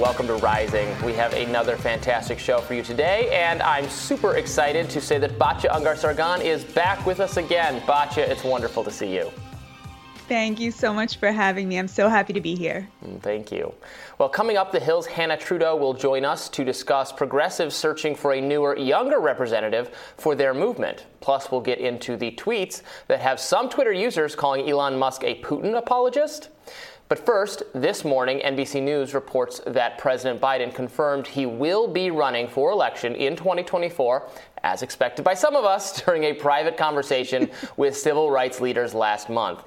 Welcome to Rising. We have another fantastic show for you today, and I'm super excited to say that Batya Ungar Sargon is back with us again. Batya, it's wonderful to see you. Thank you so much for having me. I'm so happy to be here. Mm, thank you. Well, coming up, the Hill's Hanna Trudo will join us to discuss progressives searching for a newer, younger representative for their movement. Plus, we'll get into the tweets that have some Twitter users calling Elon Musk a Putin apologist. But first, this morning, NBC News reports that President Biden confirmed he will be running for election in 2024, as expected by some of us during a private conversation with civil rights leaders last month.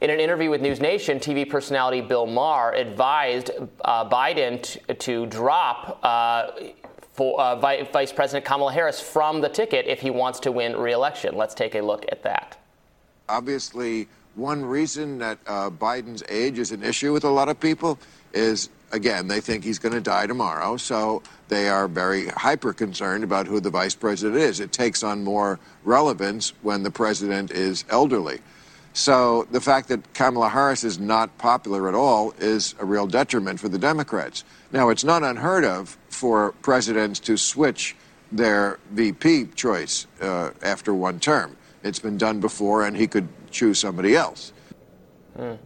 In an interview with News Nation, TV personality Bill Maher advised uh, Biden to, to drop uh, for, uh, Vice President Kamala Harris from the ticket if he wants to win re-election. Let's take a look at that. Obviously, one reason that uh, Biden's age is an issue with a lot of people is again, they think he's going to die tomorrow, so they are very hyper concerned about who the vice president is. It takes on more relevance when the president is elderly. So the fact that Kamala Harris is not popular at all is a real detriment for the Democrats. Now, it's not unheard of for presidents to switch their VP choice uh, after one term. It's been done before, and he could choose somebody else. Mm.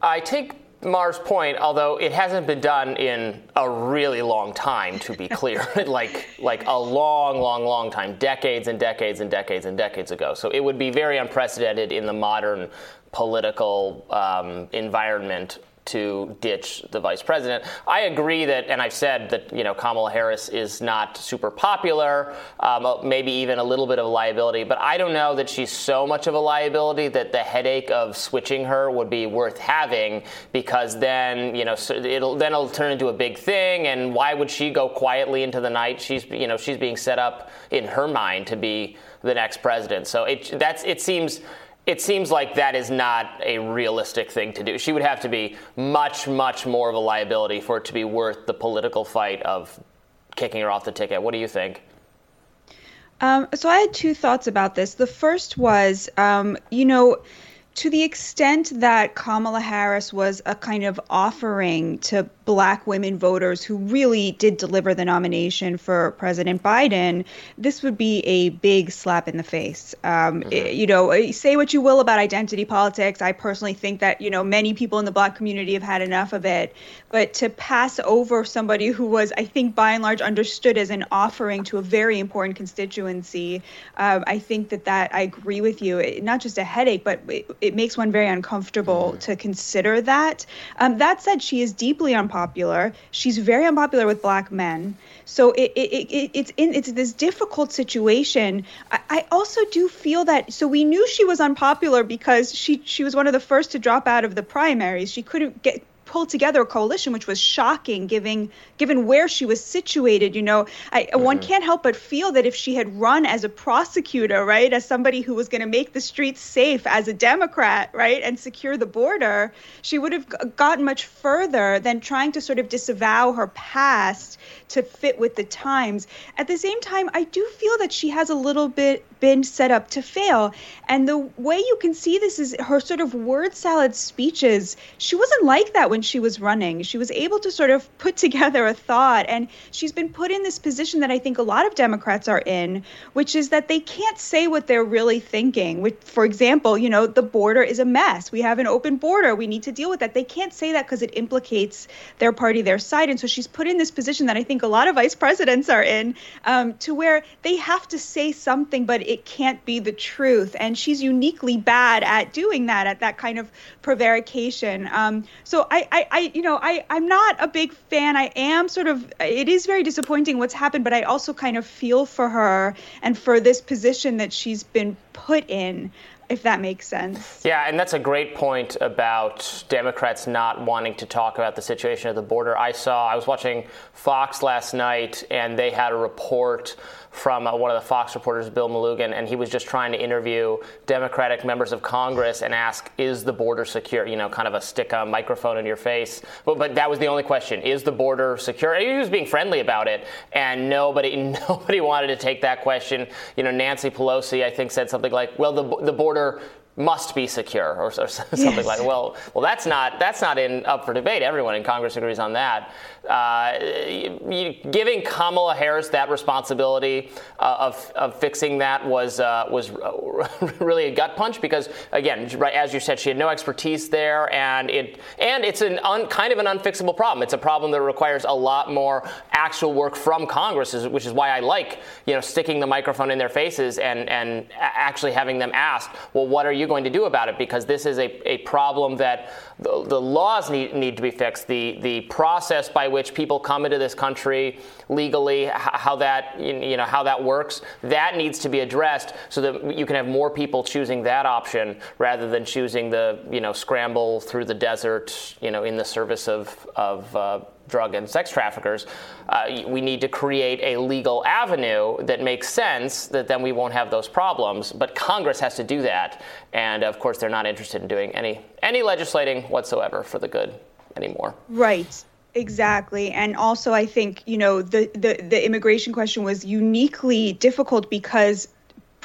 I take Maher's point, although it hasn't been done in a really long time, to be clear, like like a long, long, long time, decades and decades and decades and decades ago. So it would be very unprecedented in the modern political um, environment to ditch the vice president. I agree that, and I've said that you know Kamala Harris is not super popular, um, maybe even a little bit of a liability. But I don't know that she's so much of a liability that the headache of switching her would be worth having because then you know it'll then it'll turn into a big thing. And why would she go quietly into the night? She's you know she's being set up in her mind to be the next president. So it that's it seems it seems like that is not a realistic thing to do. She would have to be much, much more of a liability for it to be worth the political fight of kicking her off the ticket. What do you think? Um, so I had two thoughts about this. The first was, um, you know, to the extent that Kamala Harris was a kind of offering to black women voters who really did deliver the nomination for President Biden, this would be a big slap in the face. Um, mm-hmm. it, you know, say what you will about identity politics. I personally think that, you know, many people in the black community have had enough of it. But to pass over somebody who was, I think, by and large understood as an offering to a very important constituency, um, I think that that I agree with you. It, not just a headache, but it, it makes one very uncomfortable mm-hmm. to consider that. Um, that said, she is deeply unpopular. She's very unpopular with black men. So it, it, it, it's in it's this difficult situation. I, I also do feel that so we knew she was unpopular because she she was one of the first to drop out of the primaries. She couldn't get pulled together a coalition, which was shocking, given given where she was situated. You know, I, mm-hmm. one can't help but feel that if she had run as a prosecutor, right, as somebody who was going to make the streets safe, as a Democrat, right, and secure the border, she would have gotten much further than trying to sort of disavow her past to fit with the times. At the same time, I do feel that she has a little bit been set up to fail. And the way you can see this is her sort of word salad speeches. She wasn't like that when she was running. She was able to sort of put together a thought. And she's been put in this position that I think a lot of Democrats are in, which is that they can't say what they're really thinking. Which, for example, you know, the border is a mess. We have an open border. We need to deal with that. They can't say that because it implicates their party, their side. And so she's put in this position that I think a lot of vice presidents are in um, to where they have to say something, but it can't be the truth. And she's uniquely bad at doing that, at that kind of prevarication. Um, so I, I, I, you know, I, I'm not a big fan. I am sort of, it is very disappointing what's happened, but I also kind of feel for her and for this position that she's been put in if that makes sense. Yeah, and that's a great point about Democrats not wanting to talk about the situation at the border. I saw, I was watching Fox last night, and they had a report from uh, one of the Fox reporters, Bill Melugin, and he was just trying to interview Democratic members of Congress and ask, "Is the border secure?" You know, kind of a stick a microphone in your face. But, but that was the only question: Is the border secure? He was being friendly about it, and nobody nobody wanted to take that question. You know, Nancy Pelosi, I think, said something like, "Well, the the border." Must be secure or, or something Yes. like well well that's not that's not in up for debate. Everyone in congress agrees on that. Uh, you, giving kamala harris that responsibility uh, of, of fixing that was uh, was really a gut punch because again right as you said she had no expertise there and it and it's an un, kind of an unfixable problem. It's a problem that requires a lot more actual work from congress which is why i like you know sticking the microphone in their faces and and actually having them ask well what are you going to do about it because this is a, a problem that the, the laws need, need to be fixed. The the process by which people come into this country legally how that you know how that works that needs to be addressed so that you can have more people choosing that option rather than choosing the you know scramble through the desert you know in the service of of uh, drug and sex traffickers, uh, we need to create a legal avenue that makes sense that then we won't have those problems. But Congress has to do that. And of course, they're not interested in doing any, any legislating whatsoever for the good anymore. Right. Exactly. And also I think, you know, the, the, the immigration question was uniquely difficult because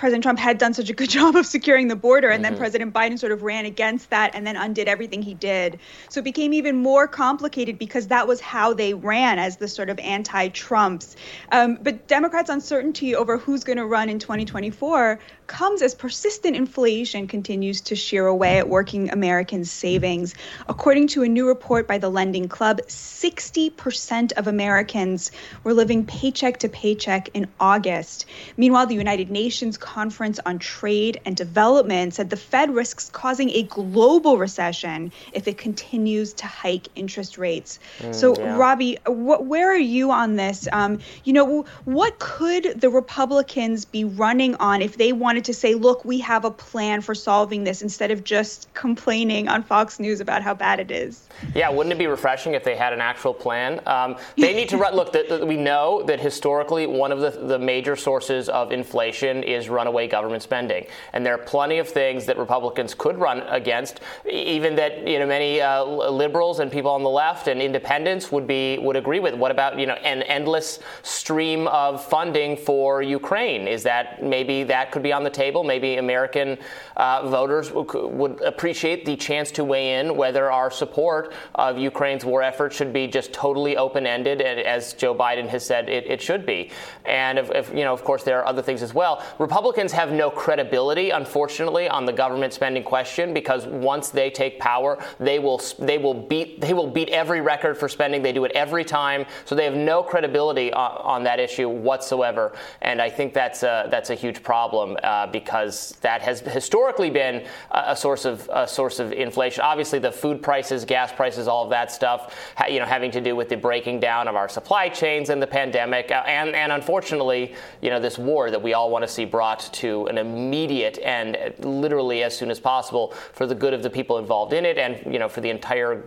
President Trump had done such a good job of securing the border, and then President Biden sort of ran against that and then undid everything he did. So it became even more complicated because that was how they ran as the sort of anti Trumps. Um, but Democrats' uncertainty over who's going to run in 2024 comes as persistent inflation continues to shear away at working Americans' savings. According to a new report by the Lending Club, 60% of Americans were living paycheck to paycheck in August. Meanwhile, the United Nations Conference on Trade and Development said the Fed risks causing a global recession if it continues to hike interest rates. so, yeah. Robby, wh- where are you on this? Um, you know, what could the Republicans be running on if they wanted to say, look, we have a plan for solving this instead of just complaining on Fox News about how bad it is? Yeah, wouldn't it be refreshing if they had an actual plan? Um, they need to run. Look, the, the, we know that historically one of the, the major sources of inflation is runaway government spending, and there are plenty of things that Republicans could run against. Even that you know many uh, liberals and people on the left and independents would be would agree with. What about you know an endless stream of funding for Ukraine? Is that maybe that could be on the table? Maybe American uh, voters would, would appreciate the chance to weigh in whether our support of Ukraine's war effort should be just totally open-ended, as Joe Biden has said it, it should be. And if, if, you know, of course, there are other things as well. Republicans have no credibility, unfortunately, on the government spending question because once they take power, they will they will beat they will beat every record for spending. They do it every time, so they have no credibility on, on that issue whatsoever. And I think that's a, that's a huge problem uh, because that has historically been a, source of a source of inflation. Obviously, the food prices, gas prices, all of that stuff, you know, having to do with the breaking down of our supply chains and the pandemic, uh, and and unfortunately, you know, this war that we all want to see brought to an immediate uh, literally as soon as possible for the good of the people involved in it, and you know, for the entire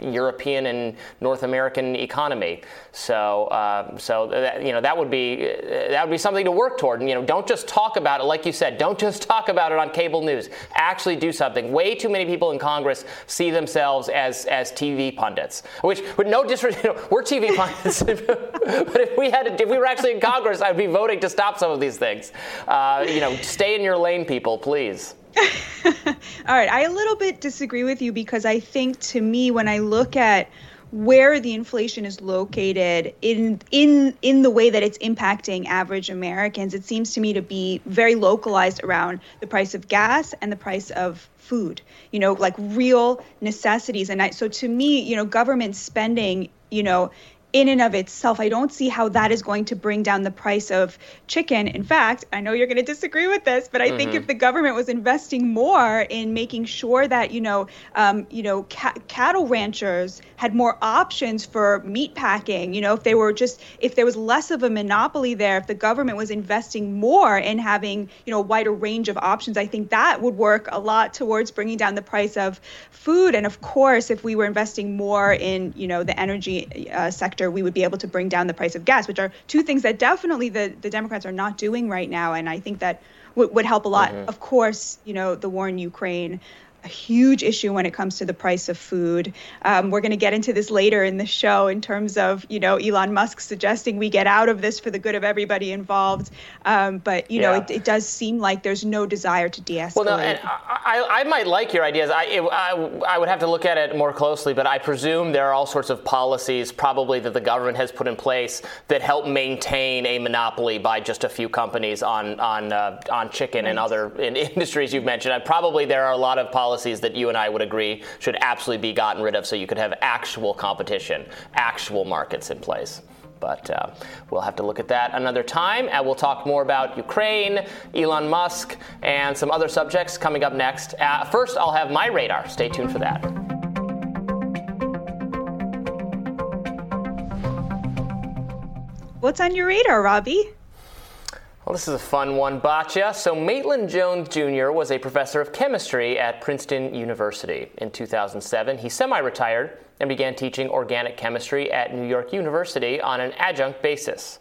European and North American economy. So, uh, so that, you know that would be that would be something to work toward. And, you know, don't just talk about it, like you said. Don't just talk about it on cable news. Actually, do something. Way too many people in Congress see themselves as as TV pundits. Which, with no disrespect, you know, we're TV pundits. but if we had, if we were actually in Congress, I'd be voting to stop some of these things. Uh, you know, stay in your lane, people, please. All right, I a little bit disagree with you because I think to me when I look at where the inflation is located in in in the way that it's impacting average Americans, it seems to me to be very localized around the price of gas and the price of food. You know, like real necessities. And I, so to me, you know, government spending, you know, in and of itself, I don't see how that is going to bring down the price of chicken. In fact, I know you're going to disagree with this, but I think if the government was investing more in making sure that you know, um, you know, ca- cattle ranchers had more options for meat packing, you know, if they were just if there was less of a monopoly there, if the government was investing more in having you know a wider range of options, I think that would work a lot towards bringing down the price of food. And of course, if we were investing more in you know the energy uh, sector, we would be able to bring down the price of gas, which are two things that definitely the, the Democrats are not doing right now. And I think that w- would help a lot. Mm-hmm. Of course, you know, the war in Ukraine a huge issue when it comes to the price of food. Um, we're going to get into this later in the show in terms of you know Elon Musk suggesting we get out of this for the good of everybody involved. Um, but you know, it, it, does seem like there's no desire to de-escalate. Well, no, and I, I might like your ideas. I, it, I, I would have to look at it more closely, but I presume there are all sorts of policies, probably that the government has put in place that help maintain a monopoly by just a few companies on on uh, on chicken right. and other in industries you've mentioned. I, probably there are a lot of policies that you and I would agree should absolutely be gotten rid of, so you could have actual competition, actual markets in place. But uh, we'll have to look at that another time. And we'll talk more about Ukraine, Elon Musk, and some other subjects coming up next. Uh, first, I'll have my radar. Stay tuned for that. What's on your radar, Robby? Well, this is a fun one, Batya. So, Maitland Jones Jr. was a professor of chemistry at Princeton University. In 2007, he semi retired and began teaching organic chemistry at New York University on an adjunct basis.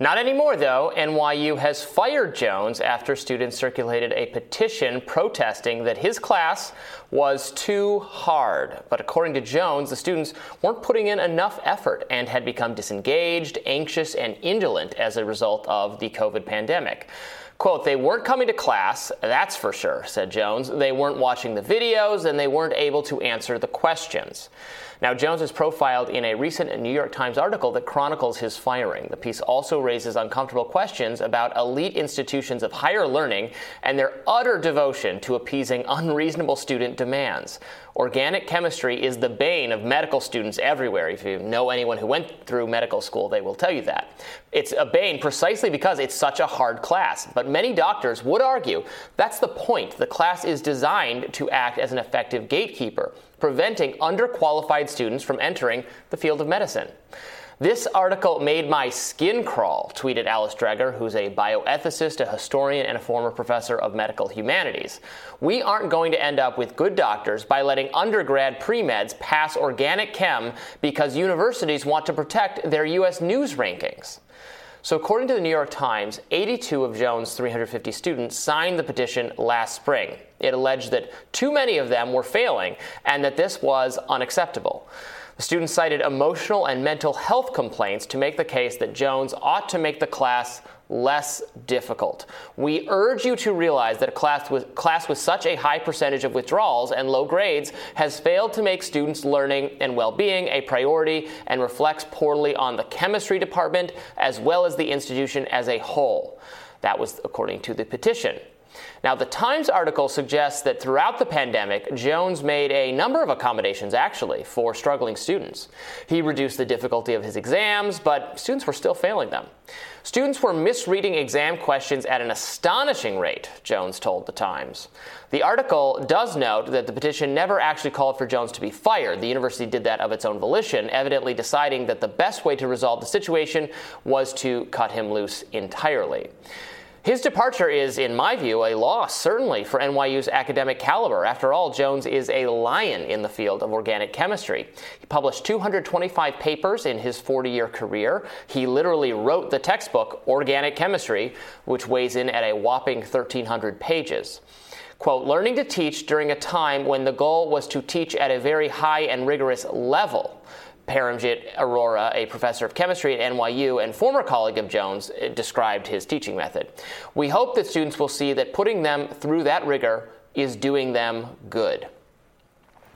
Not anymore, though. NYU has fired Jones after students circulated a petition protesting that his class was too hard. But according to Jones, the students weren't putting in enough effort and had become disengaged, anxious, and indolent as a result of the COVID pandemic. Quote, they weren't coming to class, that's for sure, said Jones. They weren't watching the videos and they weren't able to answer the questions. Now, Jones is profiled in a recent New York Times article that chronicles his firing. The piece also raises uncomfortable questions about elite institutions of higher learning and their utter devotion to appeasing unreasonable student demands. Organic chemistry is the bane of medical students everywhere. If you know anyone who went through medical school, they will tell you that. It's a bane precisely because it's such a hard class. But many doctors would argue that's the point. The class is designed to act as an effective gatekeeper preventing underqualified students from entering the field of medicine. This article made my skin crawl, tweeted Alice Dreger, who's a bioethicist, a historian, and a former professor of medical humanities. We aren't going to end up with good doctors by letting undergrad pre meds pass organic chem because universities want to protect their U.S. news rankings. So, according to the New York Times, 82 of Jones' 350 students signed the petition last spring. It alleged that too many of them were failing and that this was unacceptable. The students cited emotional and mental health complaints to make the case that Jones ought to make the class less difficult. We urge you to realize that a class with, class with such a high percentage of withdrawals and low grades has failed to make students' learning and well being a priority and reflects poorly on the chemistry department as well as the institution as a whole. That was according to the petition. Now, the Times article suggests that throughout the pandemic, Jones made a number of accommodations, actually, for struggling students. He reduced the difficulty of his exams, but students were still failing them. Students were misreading exam questions at an astonishing rate, Jones told the Times. The article does note that the petition never actually called for Jones to be fired. The university did that of its own volition, evidently deciding that the best way to resolve the situation was to cut him loose entirely. His departure is, in my view, a loss, certainly, for NYU's academic caliber. After all, Jones is a lion in the field of organic chemistry. He published 225 papers in his 40 year career. He literally wrote the textbook, Organic Chemistry, which weighs in at a whopping 1,300 pages quote, learning to teach during a time when the goal was to teach at a very high and rigorous level. Paramjit Arora, a professor of chemistry at NYU and former colleague of Jones, eh, described his teaching method. We hope that students will see that putting them through that rigor is doing them good.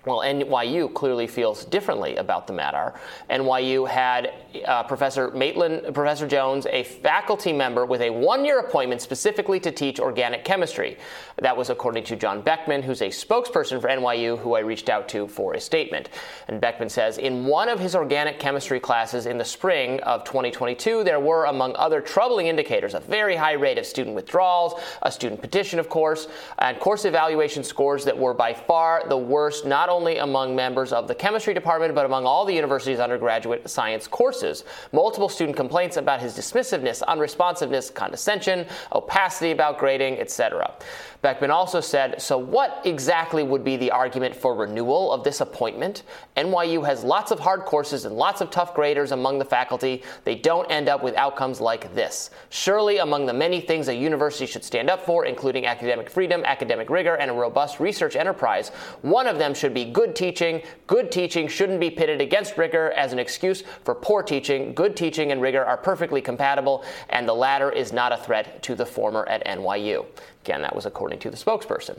Well, NYU clearly feels differently about the matter. NYU had uh, Professor Maitland, Professor Jones, a faculty member with a one-year appointment specifically to teach organic chemistry. That was according to John Beckman, who's a spokesperson for NYU, who I reached out to for a statement. And Beckman says, in one of his organic chemistry classes in the spring of 2022, there were, among other troubling indicators, a very high rate of student withdrawals, a student petition, of course, and course evaluation scores that were by far the worst, not not only among members of the chemistry department, but among all the university's undergraduate science courses. Multiple student complaints about his dismissiveness, unresponsiveness, condescension, opacity about grading, etc. Beckman also said, So, what exactly would be the argument for renewal of this appointment? NYU has lots of hard courses and lots of tough graders among the faculty. They don't end up with outcomes like this. Surely, among the many things a university should stand up for, including academic freedom, academic rigor, and a robust research enterprise, one of them should be good teaching. Good teaching shouldn't be pitted against rigor as an excuse for poor teaching. Good teaching and rigor are perfectly compatible, and the latter is not a threat to the former at NYU. Again, that was according to the spokesperson.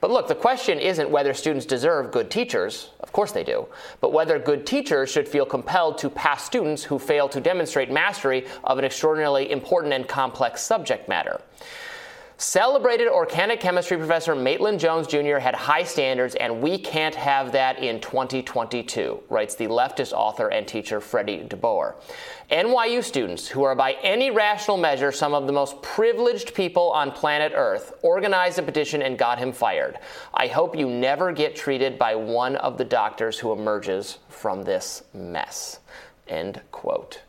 But look, the question isn't whether students deserve good teachers, of course they do, but whether good teachers should feel compelled to pass students who fail to demonstrate mastery of an extraordinarily important and complex subject matter. Celebrated organic chemistry professor Maitland Jones Jr. had high standards, and we can't have that in 2022, writes the leftist author and teacher Freddie DeBoer. NYU students, who are by any rational measure some of the most privileged people on planet Earth, organized a petition and got him fired. I hope you never get treated by one of the doctors who emerges from this mess. End quote.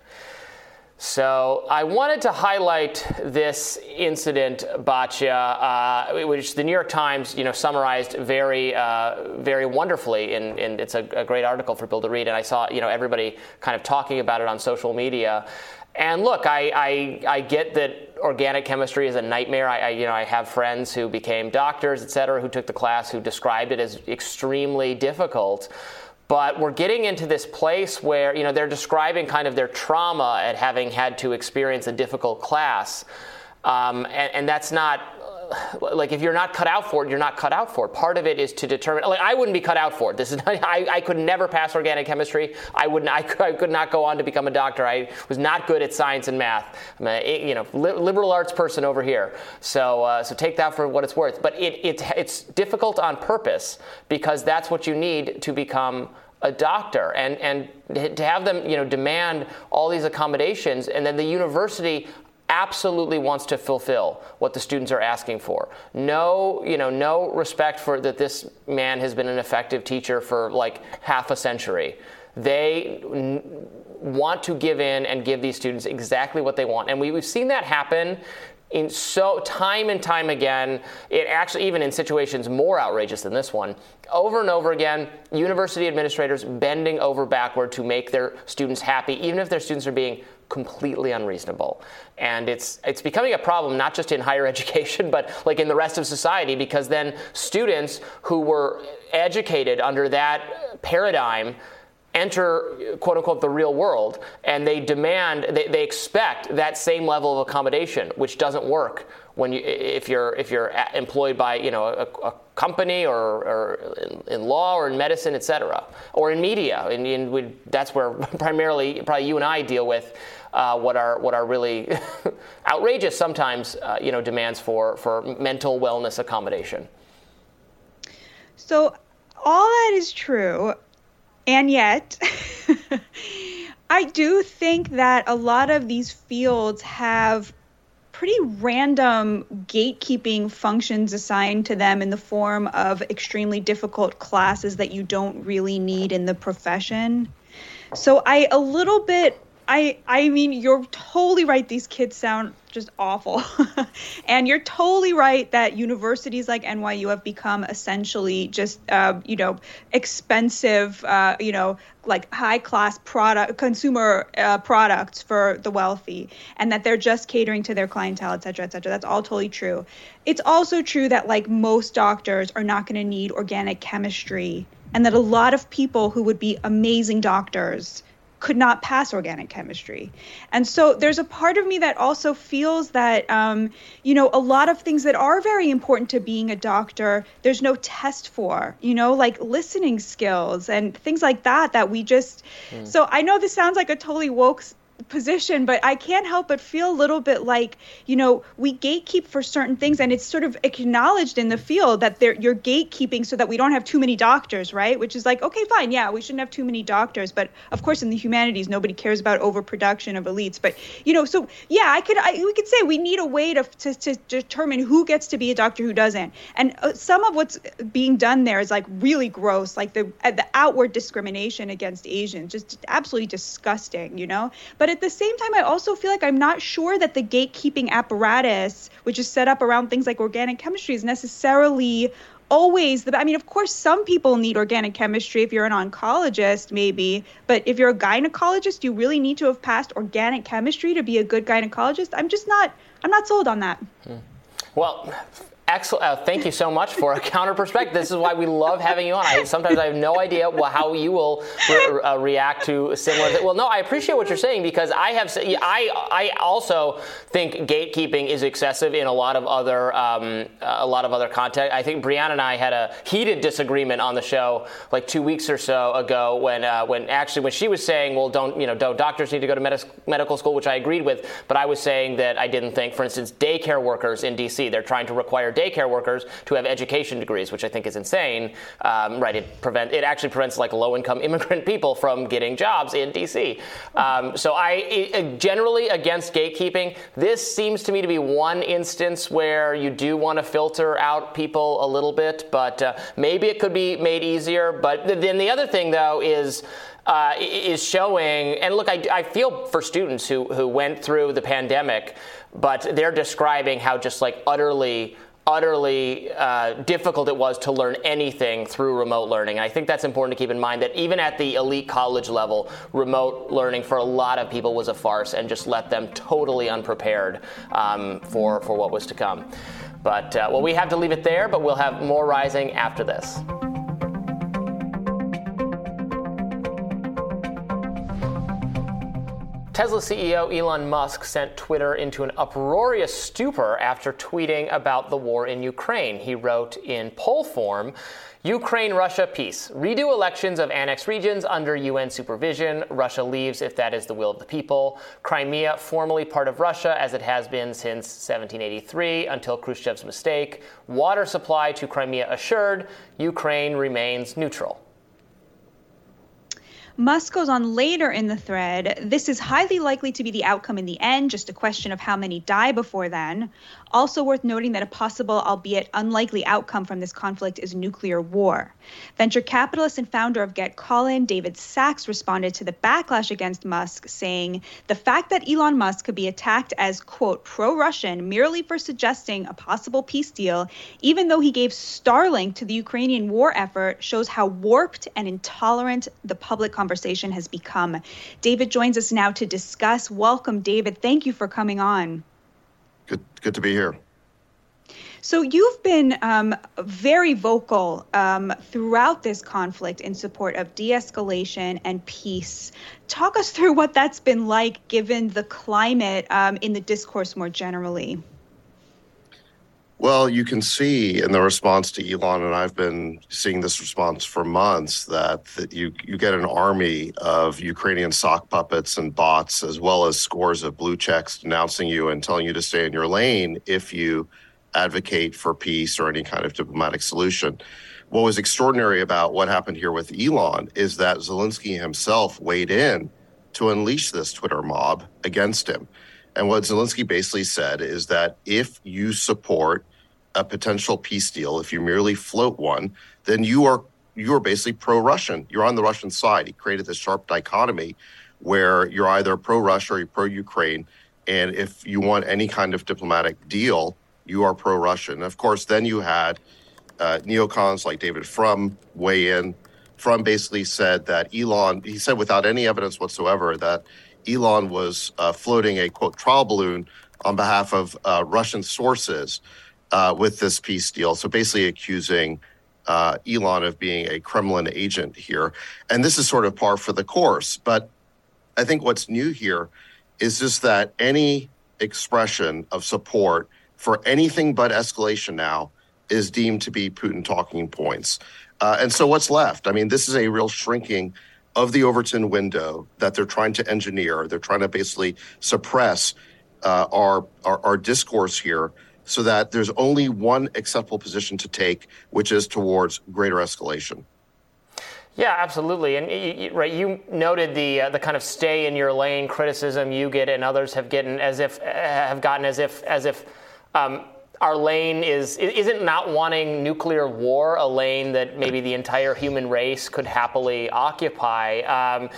So I wanted to highlight this incident, Batya, uh, which the New York Times, you know, summarized very, uh, very wonderfully, and, it's a, a, great article for Bill to read. And I saw, you know, everybody kind of talking about it on social media. And look, I, I, I get that organic chemistry is a nightmare. I, I, you know, I have friends who became doctors, et cetera, who took the class, who described it as extremely difficult. But we're getting into this place where, you know, they're describing kind of their trauma at having had to experience a difficult class. Um, and, and that's not like if you're not cut out for it, you're not cut out for it. Part of it is to determine. Like I wouldn't be cut out for it. This is not, I, I could never pass organic chemistry. I would I could, I could not go on to become a doctor. I was not good at science and math. I'm a you know liberal arts person over here. So uh, so take that for what it's worth. But it, it it's difficult on purpose because that's what you need to become a doctor and and to have them you know demand all these accommodations and then the university absolutely wants to fulfill what the students are asking for. No, you know, no respect for that this man has been an effective teacher for like half a century. They n- want to give in and give these students exactly what they want. And we, we've seen that happen in so time and time again it actually even in situations more outrageous than this one over and over again university administrators bending over backward to make their students happy even if their students are being completely unreasonable. And it's it's becoming a problem not just in higher education, but like in the rest of society, because then students who were educated under that paradigm enter quote unquote the real world and they demand they, they expect that same level of accommodation which doesn't work when you if you're if you're employed by you know a, a company or, or in, in, law or in medicine etc or in media and, and we, that's where primarily probably you and I deal with uh, what are what are really outrageous sometimes uh, you know demands for for mental wellness accommodation so all that is true and yet, I do think that a lot of these fields have pretty random gatekeeping functions assigned to them in the form of extremely difficult classes that you don't really need in the profession. So I a little bit I I mean you're totally right these kids sound just awful. and you're totally right that universities like NYU have become essentially just, uh, you know, expensive, uh, you know, like high class product, consumer uh, products for the wealthy, and that they're just catering to their clientele, et cetera, et cetera. That's all totally true. It's also true that like most doctors are not going to need organic chemistry, and that a lot of people who would be amazing doctors could not pass organic chemistry. And so there's a part of me that also feels that, um, you know, a lot of things that are very important to being a doctor, there's no test for, you know, like listening skills and things like that, that we just. Mm. So I know this sounds like a totally woke position, but I can't help but feel a little bit like, you know, we gatekeep for certain things and it's sort of acknowledged in the field that they're, you're gatekeeping so that we don't have too many doctors, right? Which is like, okay, fine, yeah, we shouldn't have too many doctors. But of course, in the humanities, nobody cares about overproduction of elites. But, you know, so yeah, I could, I, we could say we need a way to, to, to determine who gets to be a doctor, who doesn't. And uh, some of what's being done there is like really gross, like the, uh, the outward discrimination against Asians, just absolutely disgusting, you know? But at the same time, I also feel like I'm not sure that the gatekeeping apparatus, which is set up around things like organic chemistry, is necessarily always the I mean of course some people need organic chemistry if you're an oncologist maybe but if you're a gynecologist you really need to have passed organic chemistry to be a good gynecologist I'm just not I'm not sold on that. Hmm. Well, Excellent. Uh, thank you so much for a counter perspective. This is why we love having you on. I, sometimes I have no idea how you will re- uh, react to similar. Th- well, no, I appreciate what you're saying because I have. I I also think gatekeeping is excessive in a lot of other um, a lot of other context. I think Briahna and I had a heated disagreement on the show like two weeks or so ago when uh, when actually when she was saying, well, don't you know, don't doctors need to go to med- medical school, which I agreed with, but I was saying that I didn't think, for instance, daycare workers in D.C. they're trying to require daycare workers to have education degrees, which I think is insane. Um, right? It prevent it actually prevents like low-income immigrant people from getting jobs in DC. Um, so I it, generally against gatekeeping. This seems to me to be one instance where you do want to filter out people a little bit, but uh, maybe it could be made easier. But then the other thing though is. Uh, is showing, and look, I, I, feel for students who, who went through the pandemic, but they're describing how just like utterly utterly uh, difficult it was to learn anything through remote learning. And I think that's important to keep in mind that even at the elite college level, remote learning for a lot of people was a farce and just let them totally unprepared um, for, for what was to come. But, uh, well, we have to leave it there, but we'll have more rising after this. Tesla CEO Elon Musk sent Twitter into an uproarious stupor after tweeting about the war in Ukraine. He wrote in poll form, Ukraine Russia peace. Redo elections of annexed regions under UN supervision. Russia leaves if that is the will of the people. Crimea formally part of Russia as it has been since 1783 until Khrushchev's mistake. Water supply to Crimea assured. Ukraine remains neutral. Musk goes on later in the thread this is highly likely to be the outcome in the end, just a question of how many die before then. Also worth noting that a possible, albeit unlikely, outcome from this conflict is nuclear war. Venture capitalist and founder of Get Callin, David Sacks, responded to the backlash against Musk, saying, The fact that Elon Musk could be attacked as, quote, pro Russian merely for suggesting a possible peace deal, even though he gave Starlink to the Ukrainian war effort, shows how warped and intolerant the public conversation has become. David joins us now to discuss. Welcome, David. Thank you for coming on. Good, good to be here. So you've been um, very vocal um, throughout this conflict in support of de-escalation and peace. Talk us through what that's been like, given the climate um, in the discourse more generally. Well, you can see in the response to Elon, and I've been seeing this response for months, that, that you, you get an army of Ukrainian sock puppets and bots, as well as scores of blue checks denouncing you and telling you to stay in your lane if you advocate for peace or any kind of diplomatic solution. What was extraordinary about what happened here with Elon is that Zelensky himself weighed in to unleash this Twitter mob against him. And what Zelensky basically said is that if you support a potential peace deal, if you merely float one, then you are you are basically pro-Russian. You're on the Russian side. He created this sharp dichotomy where you're either pro-Russia or you're pro-Ukraine. And if you want any kind of diplomatic deal, you are pro-Russian. Of course, then you had uh, neocons like David Frum weigh in. Frum basically said that Elon, he said without any evidence whatsoever that Elon was uh, floating a quote trial balloon on behalf of uh, Russian sources uh, with this peace deal. So basically accusing uh, Elon of being a Kremlin agent here. And this is sort of par for the course. But I think what's new here is just that any expression of support for anything but escalation now is deemed to be Putin talking points. Uh, and so what's left? I mean, this is a real shrinking of the Overton window that they're trying to engineer. They're trying to basically suppress uh, our, our, our discourse here so that there's only one acceptable position to take, which is towards greater escalation. Yeah, absolutely. And right, you noted the uh, the kind of stay in your lane criticism you get and others have gotten as if have gotten as if as if um, our lane is isn't not wanting nuclear war a lane that maybe the entire human race could happily occupy. Um,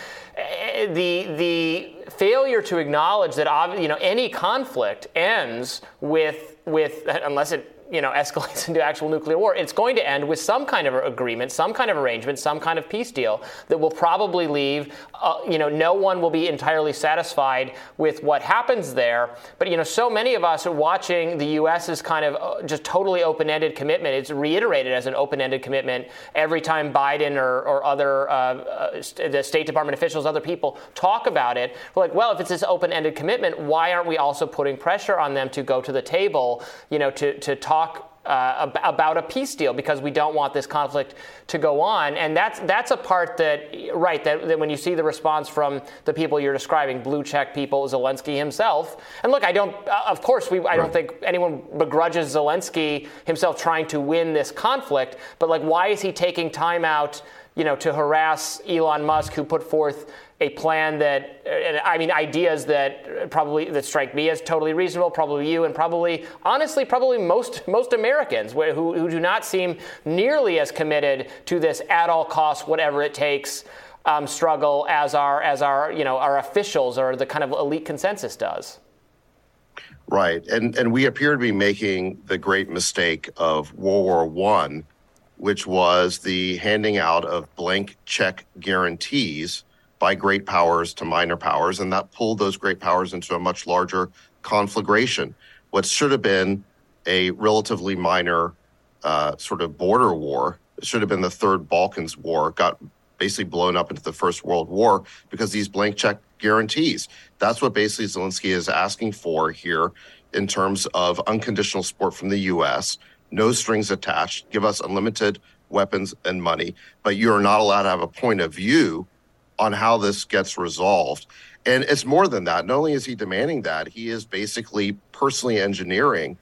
the the failure to acknowledge that you know any conflict ends with with unless it you know, escalates into actual nuclear war, it's going to end with some kind of agreement, some kind of arrangement, some kind of peace deal that will probably leave, uh, you know, no one will be entirely satisfied with what happens there. But, you know, so many of us are watching the U.S.'s kind of uh, just totally open-ended commitment. It's reiterated as an open-ended commitment every time Biden or, or other, uh, uh, the State Department officials, other people talk about it. We're like, well, if it's this open-ended commitment, why aren't we also putting pressure on them to go to the table, you know, to, to talk talk uh, about a peace deal because we don't want this conflict to go on. And that's that's a part that, right, that, that, when you see the response from the people you're describing, blue check people, Zelensky himself. And look, I don't, uh, of course, we, I right. don't think anyone begrudges Zelensky himself trying to win this conflict. But like, why is he taking time out? you know, to harass Elon Musk, who put forth a plan that, I mean, ideas that probably that strike me as totally reasonable, probably you, and probably, honestly, probably most most Americans who, who do not seem nearly as committed to this at all costs, whatever it takes. Um, struggle as our as our you know our officials or the kind of elite consensus does. Right, and and we appear to be making the great mistake of World War One which was the handing out of blank check guarantees by great powers to minor powers, and that pulled those great powers into a much larger conflagration. What should have been a relatively minor uh, sort of border war, it should have been the Third Balkans War, got basically blown up into the First World War because these blank check guarantees. That's what basically Zelensky is asking for here in terms of unconditional support from the U.S no strings attached, give us unlimited weapons and money, but you're not allowed to have a point of view on how this gets resolved. And it's more than that. Not only is he demanding that, he is basically personally engineering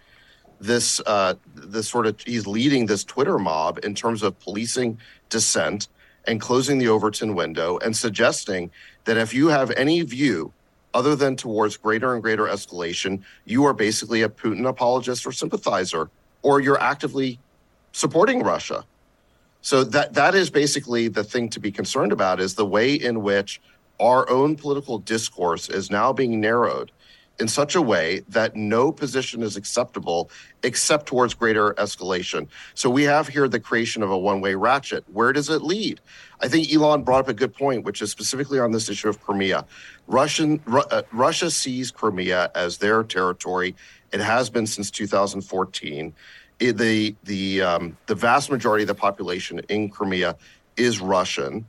this uh, this sort of he's leading this Twitter mob in terms of policing dissent and closing the Overton window and suggesting that if you have any view other than towards greater and greater escalation, you are basically a Putin apologist or sympathizer or you're actively supporting Russia. So that that is basically the thing to be concerned about is the way in which our own political discourse is now being narrowed in such a way that no position is acceptable except towards greater escalation. So we have here the creation of a one-way ratchet. Where does it lead? I think Elon brought up a good point, which is specifically on this issue of Crimea. Russian uh, Russia sees Crimea as their territory it has been since 2014. The the um, the vast majority of the population in Crimea is Russian.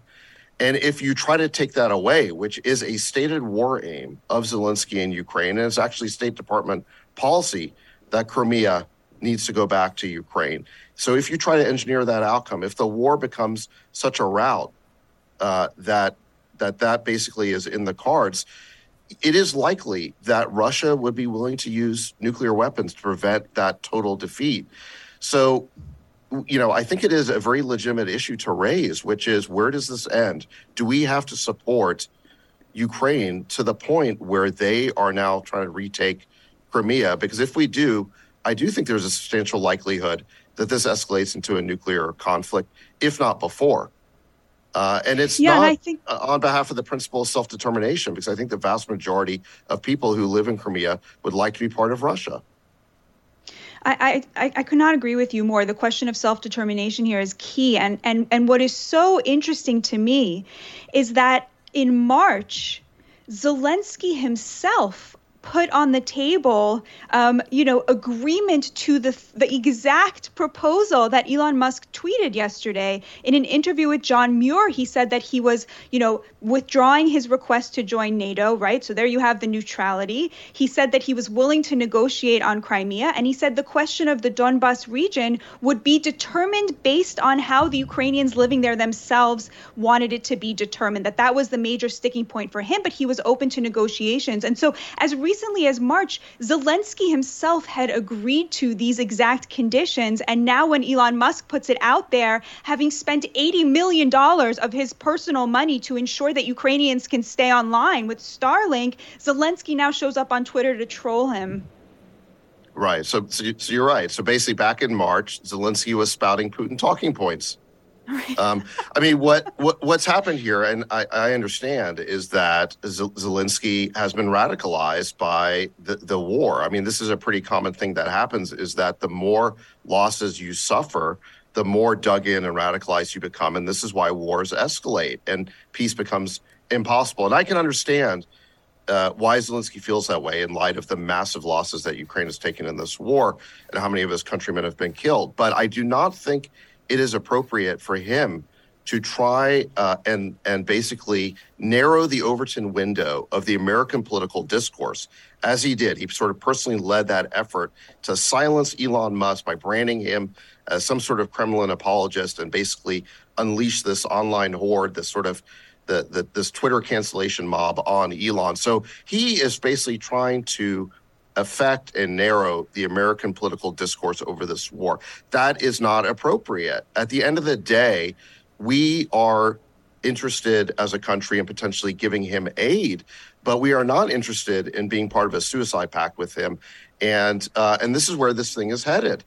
And if you try to take that away, which is a stated war aim of Zelensky in Ukraine, and it's actually State Department policy that Crimea needs to go back to Ukraine. So if you try to engineer that outcome, if the war becomes such a rout uh, that that that basically is in the cards, it is likely that Russia would be willing to use nuclear weapons to prevent that total defeat. So, you know, I think it is a very legitimate issue to raise, which is where does this end? Do we have to support Ukraine to the point where they are now trying to retake Crimea? Because if we do, I do think there's a substantial likelihood that this escalates into a nuclear conflict, if not before. Uh, and it's yeah, not and think, uh, on behalf of the principle of self determination, because I think the vast majority of people who live in Crimea would like to be part of Russia. I, I, I could not agree with you more. The question of self determination here is key. And, and, and what is so interesting to me is that in March, Zelensky himself put on the table, um, you know, agreement to the the exact proposal that Elon Musk tweeted yesterday in an interview with John Muir. He said that he was, you know, withdrawing his request to join NATO. Right. So there you have the neutrality. He said that he was willing to negotiate on Crimea, and he said the question of the Donbas region would be determined based on how the Ukrainians living there themselves wanted it to be determined. That that was the major sticking point for him, but he was open to negotiations. And so, as recently as March, Zelensky himself had agreed to these exact conditions. And now, when Elon Musk puts it out there, having spent $80 million of his personal money to ensure that Ukrainians can stay online with Starlink, Zelensky now shows up on Twitter to troll him. Right. So, so you're right. So basically, back in March, Zelensky was spouting Putin talking points. Um, I mean, what, what what's happened here, and I, I understand, is that Zelensky has been radicalized by the, the war. I mean, this is a pretty common thing that happens: is that the more losses you suffer, the more dug in and radicalized you become, and this is why wars escalate and peace becomes impossible. And I can understand uh, why Zelensky feels that way in light of the massive losses that Ukraine has taken in this war and how many of his countrymen have been killed. But I do not think it is appropriate for him to try uh, and and basically narrow the Overton window of the American political discourse, as he did. He sort of personally led that effort to silence Elon Musk by branding him as some sort of Kremlin apologist and basically unleash this online horde, this sort of the, the this Twitter cancellation mob on Elon. So he is basically trying to affect and narrow the American political discourse over this war. That is not appropriate. At the end of the day, we are interested as a country in potentially giving him aid, but we are not interested in being part of a suicide pact with him. And uh, and this is where this thing is headed.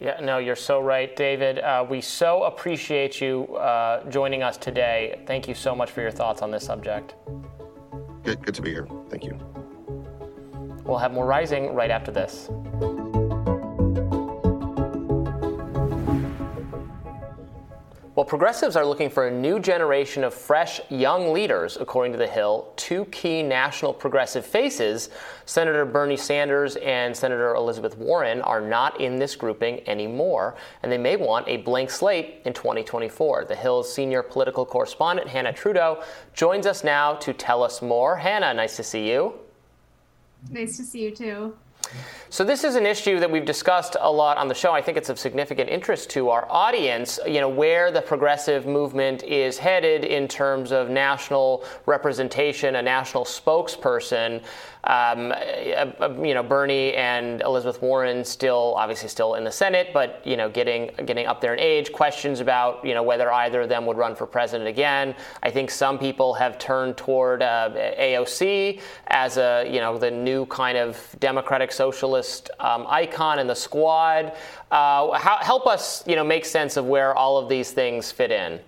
Yeah, no, you're so right, David. Uh, we so appreciate you uh, joining us today. Thank you so much for your thoughts on this subject. Good, good to be here. Thank you. We'll have more Rising right after this. Well, progressives are looking for a new generation of fresh, young leaders, according to The Hill. Two key national progressive faces, Senator Bernie Sanders and Senator Elizabeth Warren, are not in this grouping anymore, and they may want a blank slate in 2024. The Hill's senior political correspondent, Hanna Trudo, joins us now to tell us more. Hannah, nice to see you. Nice to see you too. So this is an issue that we've discussed a lot on the show. I think it's of significant interest to our audience, you know, where the progressive movement is headed in terms of national representation, a national spokesperson. Um, uh, uh, you know, Bernie and Elizabeth Warren still, obviously, still in the Senate, but you know, getting getting up there in age. Questions about you know whether either of them would run for president again. I think some people have turned toward uh, AOC as a you know the new kind of democratic socialist um, icon in the squad. Uh, how, help us you know make sense of where all of these things fit in.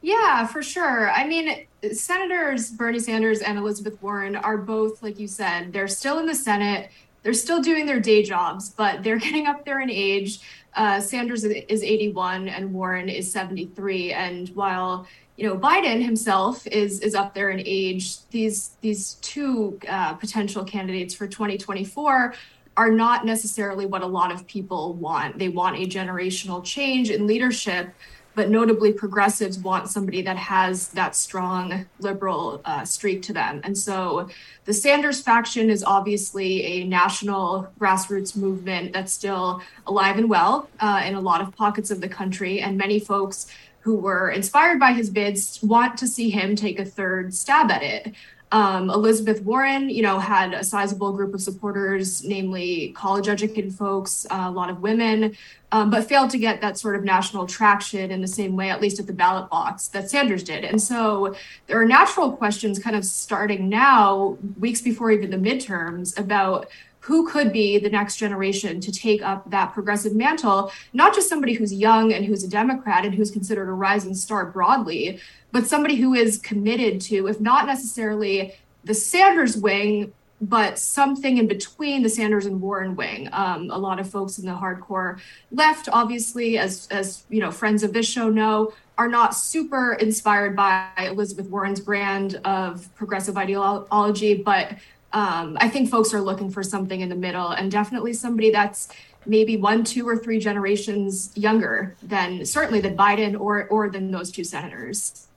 Yeah, for sure. I mean, Senators Bernie Sanders and Elizabeth Warren are both, like you said, they're still in the Senate. They're still doing their day jobs, but they're getting up there in age. Uh, Sanders is 81 and Warren is 73. And while you know Biden himself is is up there in age, these these two uh, potential candidates for 2024 are not necessarily what a lot of people want. They want a generational change in leadership but notably progressives want somebody that has that strong liberal uh, streak to them. And so the Sanders faction is obviously a national grassroots movement that's still alive and well uh, in a lot of pockets of the country. And many folks who were inspired by his bids want to see him take a third stab at it. Um, Elizabeth Warren, you know, had a sizable group of supporters, namely college-educated folks, uh, a lot of women, um, but failed to get that sort of national traction in the same way, at least at the ballot box, that Sanders did. And so there are natural questions kind of starting now, weeks before even the midterms, about who could be the next generation to take up that progressive mantle, not just somebody who's young and who's a Democrat and who's considered a rising star broadly, but somebody who is committed to, if not necessarily the Sanders wing, but something in between the Sanders and Warren wing. Um, a lot of folks in the hardcore left, obviously, as as you know, friends of this show know, are not super inspired by Elizabeth Warren's brand of progressive ideology, but um, I think folks are looking for something in the middle and definitely somebody that's maybe one, two, or three generations younger than certainly than Biden or or than those two senators.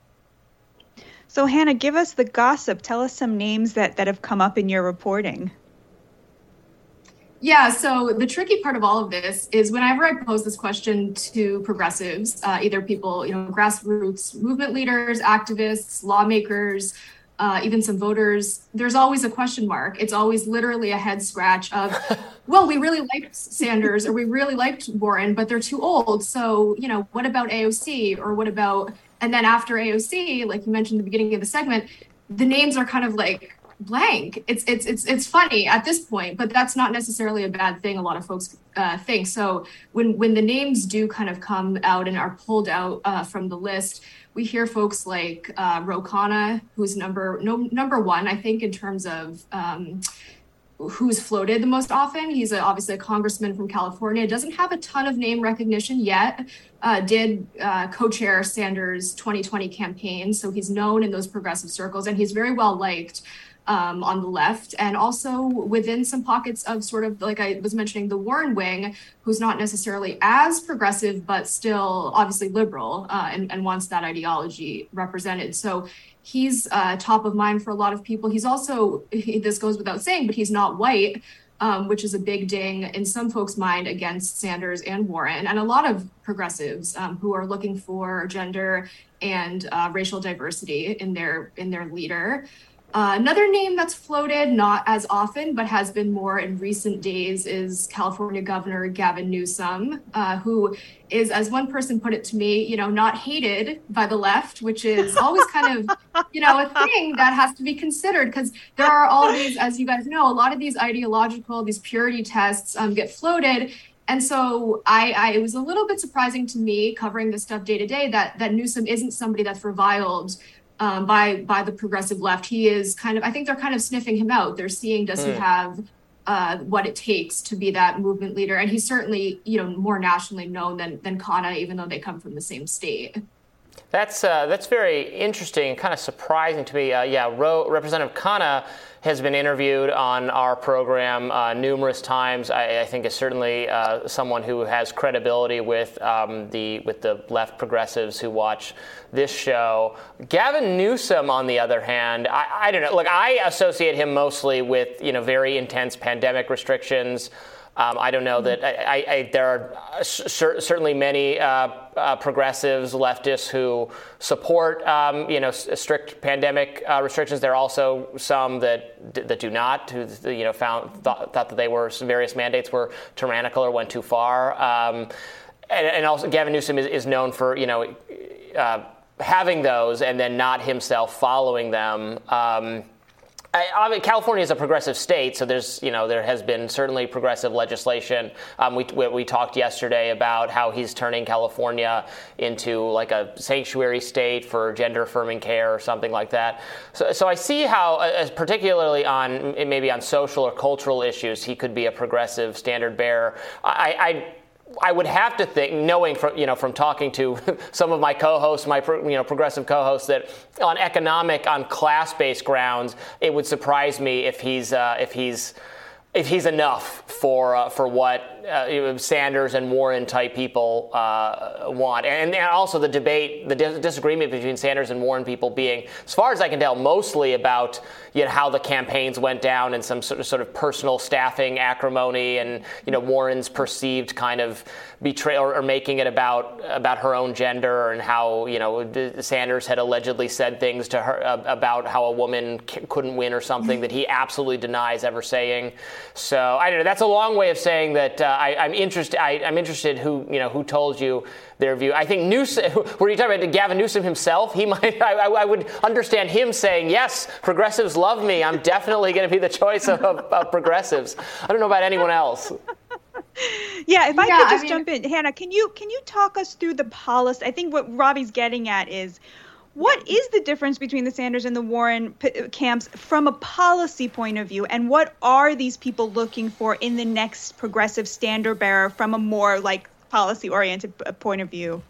So Hanna, give us the gossip. Tell us some names that that have come up in your reporting. Yeah, so the tricky part of all of this is whenever I pose this question to progressives, uh, either people, you know, grassroots movement leaders, activists, lawmakers, uh, even some voters, there's always a question mark. It's always literally a head scratch of, well, we really liked Sanders or we really liked Warren, but they're too old. So, you know, what about AOC or what about, and then after AOC, like you mentioned at the beginning of the segment, the names are kind of like blank. It's it's it's it's funny at this point, but that's not necessarily a bad thing. A lot of folks uh, think so. When when the names do kind of come out and are pulled out uh, from the list, we hear folks like uh, Ro Khanna, who's number no number one, I think, in terms of. Um, who's floated the most often. He's a, obviously a congressman from California. Doesn't have a ton of name recognition yet. Uh, did uh, co-chair Sanders' 2020 campaign, so he's known in those progressive circles, and he's very well liked um, on the left, and also within some pockets of sort of like I was mentioning, the Warren wing, who's not necessarily as progressive, but still obviously liberal uh, and, and wants that ideology represented. So he's uh, top of mind for a lot of people. He's also, he, this goes without saying, but he's not white. Um, which is a big ding in some folks' mind against Sanders and Warren, and a lot of progressives um, who are looking for gender and uh, racial diversity in their in their leader. Uh, another name that's floated, not as often, but has been more in recent days, is California Governor Gavin Newsom, uh, who is, as one person put it to me, you know, not hated by the left, which is always kind of, you know, a thing that has to be considered because there are all these, as you guys know, a lot of these ideological, these purity tests um, get floated. And so I, I, it was a little bit surprising to me covering this stuff day to day that that Newsom isn't somebody that's reviled um, by by the progressive left. He is kind of I think they're kind of sniffing him out. They're seeing does mm. he hmm. have uh, what it takes to be that movement leader, and he's certainly you know more nationally known than than Khanna, even though they come from the same state. That's uh, that's very interesting and kind of surprising to me. Uh, yeah, Ro- Representative Khanna has been interviewed on our program uh, numerous times. I, I, think is certainly uh, someone who has credibility with um, the with the left progressives who watch this show. Gavin Newsom, on the other hand, I, I don't know. Look, I associate him mostly with you know very intense pandemic restrictions. Um, I don't know that I, I, there are certainly many uh, uh, progressives, leftists who support um, you know strict pandemic uh, restrictions. There are also some that that do not, who you know found thought, thought that they were various mandates were tyrannical or went too far. Um, and, and, also, Gavin Newsom is, is known for you know uh, having those and then not himself following them. Um, I, mean, California is a progressive state, so there's, you know, there has been certainly progressive legislation. Um, we, we talked yesterday about how he's turning California into like a sanctuary state for gender affirming care or something like that. So, so I see how, uh, particularly on maybe on social or cultural issues, he could be a progressive standard bearer. I, I I would have to think, knowing from you know from talking to some of my co-hosts, my you know progressive co-hosts, that on economic, on class-based grounds, it would surprise me if he's uh, if he's if he's enough for uh, for what uh, Sanders and Warren type people uh, want, and, also the debate, the dis- disagreement between Sanders and Warren people being, as far as I can tell, mostly about you know, how the campaigns went down and some sort of, sort of personal staffing acrimony, and you know Warren's perceived kind of betrayal or, or, making it about about her own gender and how you know Sanders had allegedly said things to her uh, about how a woman c- couldn't win or something that he absolutely denies ever saying. So I don't know. That's a long way of saying that uh, I, am interested. I, am interested who you know who told you their view. I think Newsom. Were you talking about Gavin Newsom himself? He might. I, I would understand him saying, "Yes, progressives love me. I'm definitely going to be the choice of, of, of progressives." I don't know about anyone else. yeah, if I yeah, could just I mean, jump in, Hanna, can you can you talk us through the policy? I think what Robby's getting at is what is the difference between the Sanders and the Warren p- uh, camps from a policy point of view, and what are these people looking for in the next progressive standard bearer from a more like policy oriented uh, point of view?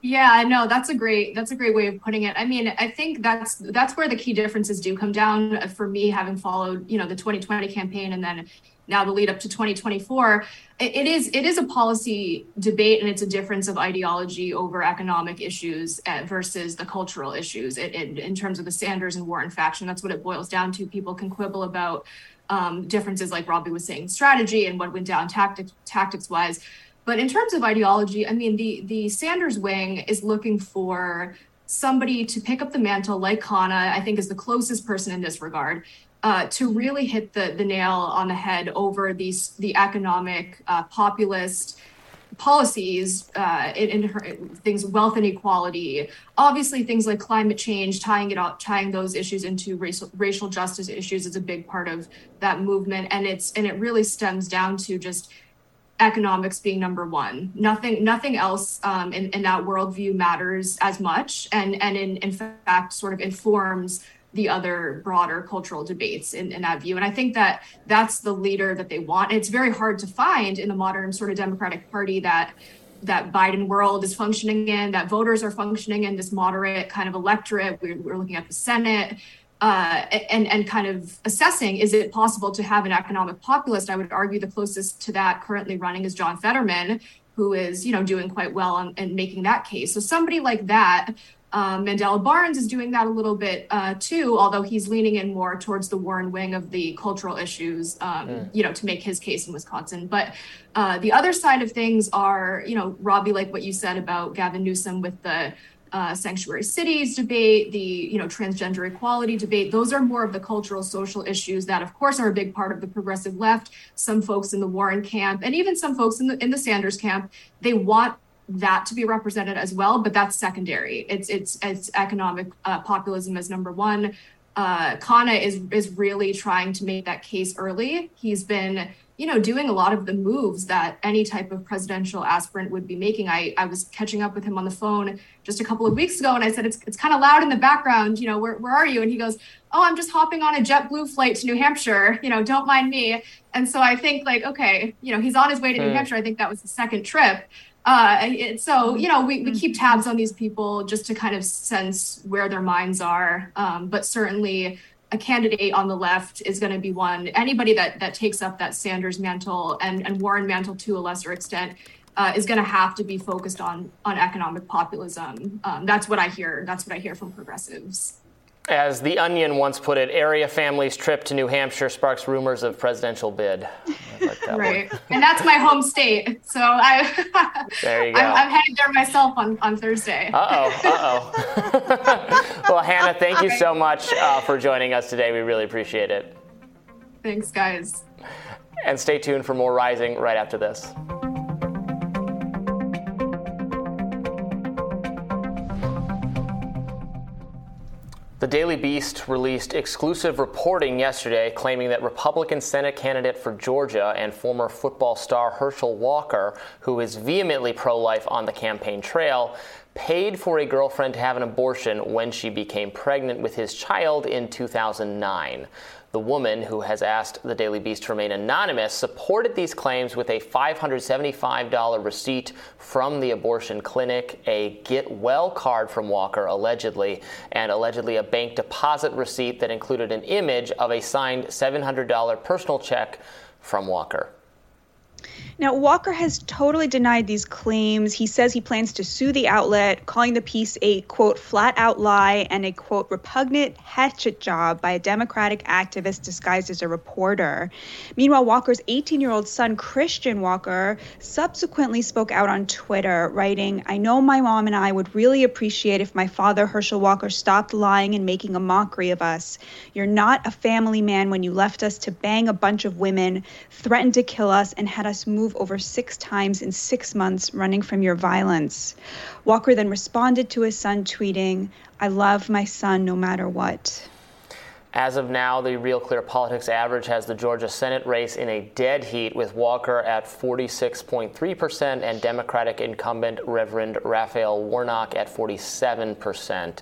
Yeah, no, that's a great that's a great way of putting it. I mean, I think that's that's where the key differences do come down uh, for me having followed, you know, the 2020 campaign and then now the lead up to 2024 it is it is a policy debate and it's a difference of ideology over economic issues uh, versus the cultural issues. It, it, in terms of the sanders and warren faction that's what it boils down to. People can quibble about um, differences like Robby was saying strategy and what went down tactics tactics wise but in terms of ideology i mean the the sanders wing is looking for somebody to pick up the mantle like Khanna, I think is the closest person in this regard, uh, to really hit the, the nail on the head over these the economic uh, populist policies uh, in, in her, things wealth inequality obviously things like climate change tying it out tying those issues into racial racial justice issues is a big part of that movement. And it's and it really stems down to just economics being number one. Nothing nothing else um, in, in that worldview matters as much and and in, in fact sort of informs the other broader cultural debates in, in that view. And I think that that's the leader that they want. It's very hard to find in the modern sort of Democratic Party that that Biden world is functioning in, that voters are functioning in this moderate kind of electorate. We're, we're looking at the Senate. Uh, and and kind of assessing is it possible to have an economic populist? I would argue the closest to that currently running is John Fetterman, who is you know doing quite well and making that case. So somebody like that um, Mandela Barnes is doing that a little bit uh, too, although he's leaning in more towards the Warren wing of the cultural issues, um, mm. you know, to make his case in Wisconsin. But uh, the other side of things are, you know, Robby, like what you said about Gavin Newsom with the uh, sanctuary cities debate, the you know transgender equality debate. Those are more of the cultural, social issues that, of course, are a big part of the progressive left. Some folks in the Warren camp, and even some folks in the in the Sanders camp, they want that to be represented as well, but that's secondary. It's it's it's economic uh, populism as number one. Uh, Khanna is is really trying to make that case early. He's been you know doing a lot of the moves that any type of presidential aspirant would be making. I I was catching up with him on the phone just a couple of weeks ago, and I said it's it's kind of loud in the background. You know where where are you? And he goes, oh, I'm just hopping on a JetBlue flight to New Hampshire. You know, don't mind me. And so I think like okay, you know he's on his way to New hmm. Hampshire. I think that was the second trip uh, so you know we, we keep tabs on these people just to kind of sense where their minds are. Um, but certainly a candidate on the left is going to be one. Anybody that that takes up that sanders mantle and, and warren mantle to a lesser extent uh, is going to have to be focused on on economic populism. Um, that's what i hear that's what i hear from progressives as The Onion once put it, area family's trip to New Hampshire sparks rumors of presidential bid. Like right. and that's my home state. So I, there you go. I'm, I'm headed there myself on, on Thursday. Uh oh. Uh oh. well, Hanna, thank you so much uh, for joining us today. We really appreciate it. Thanks, guys. And stay tuned for more Rising right after this. The Daily Beast released exclusive reporting yesterday claiming that Republican Senate candidate for Georgia and former football star Herschel Walker, who is vehemently pro life on the campaign trail, paid for a girlfriend to have an abortion when she became pregnant with his child in 2009. The woman, who has asked the Daily Beast to remain anonymous, supported these claims with a $575 receipt from the abortion clinic, a get well card from Walker, allegedly, and allegedly a bank deposit receipt that included an image of a signed $700 personal check from Walker. Now, Walker has totally denied these claims. He says he plans to sue the outlet, calling the piece a quote, flat out lie and a quote, repugnant hatchet job by a Democratic activist disguised as a reporter. Meanwhile, Walker's 18 year old son, Christian Walker, subsequently spoke out on Twitter, writing, I know my mom and I would really appreciate if my father, Herschel Walker, stopped lying and making a mockery of us. You're not a family man when you left us to bang a bunch of women, threatened to kill us, and had us move over six times in six months running from your violence. Walker then responded to his son, tweeting, I love my son no matter what. As of now, the Real Clear Politics average has the Georgia Senate race in a dead heat with Walker at 46.3% and Democratic incumbent Reverend Raphael Warnock at 47%.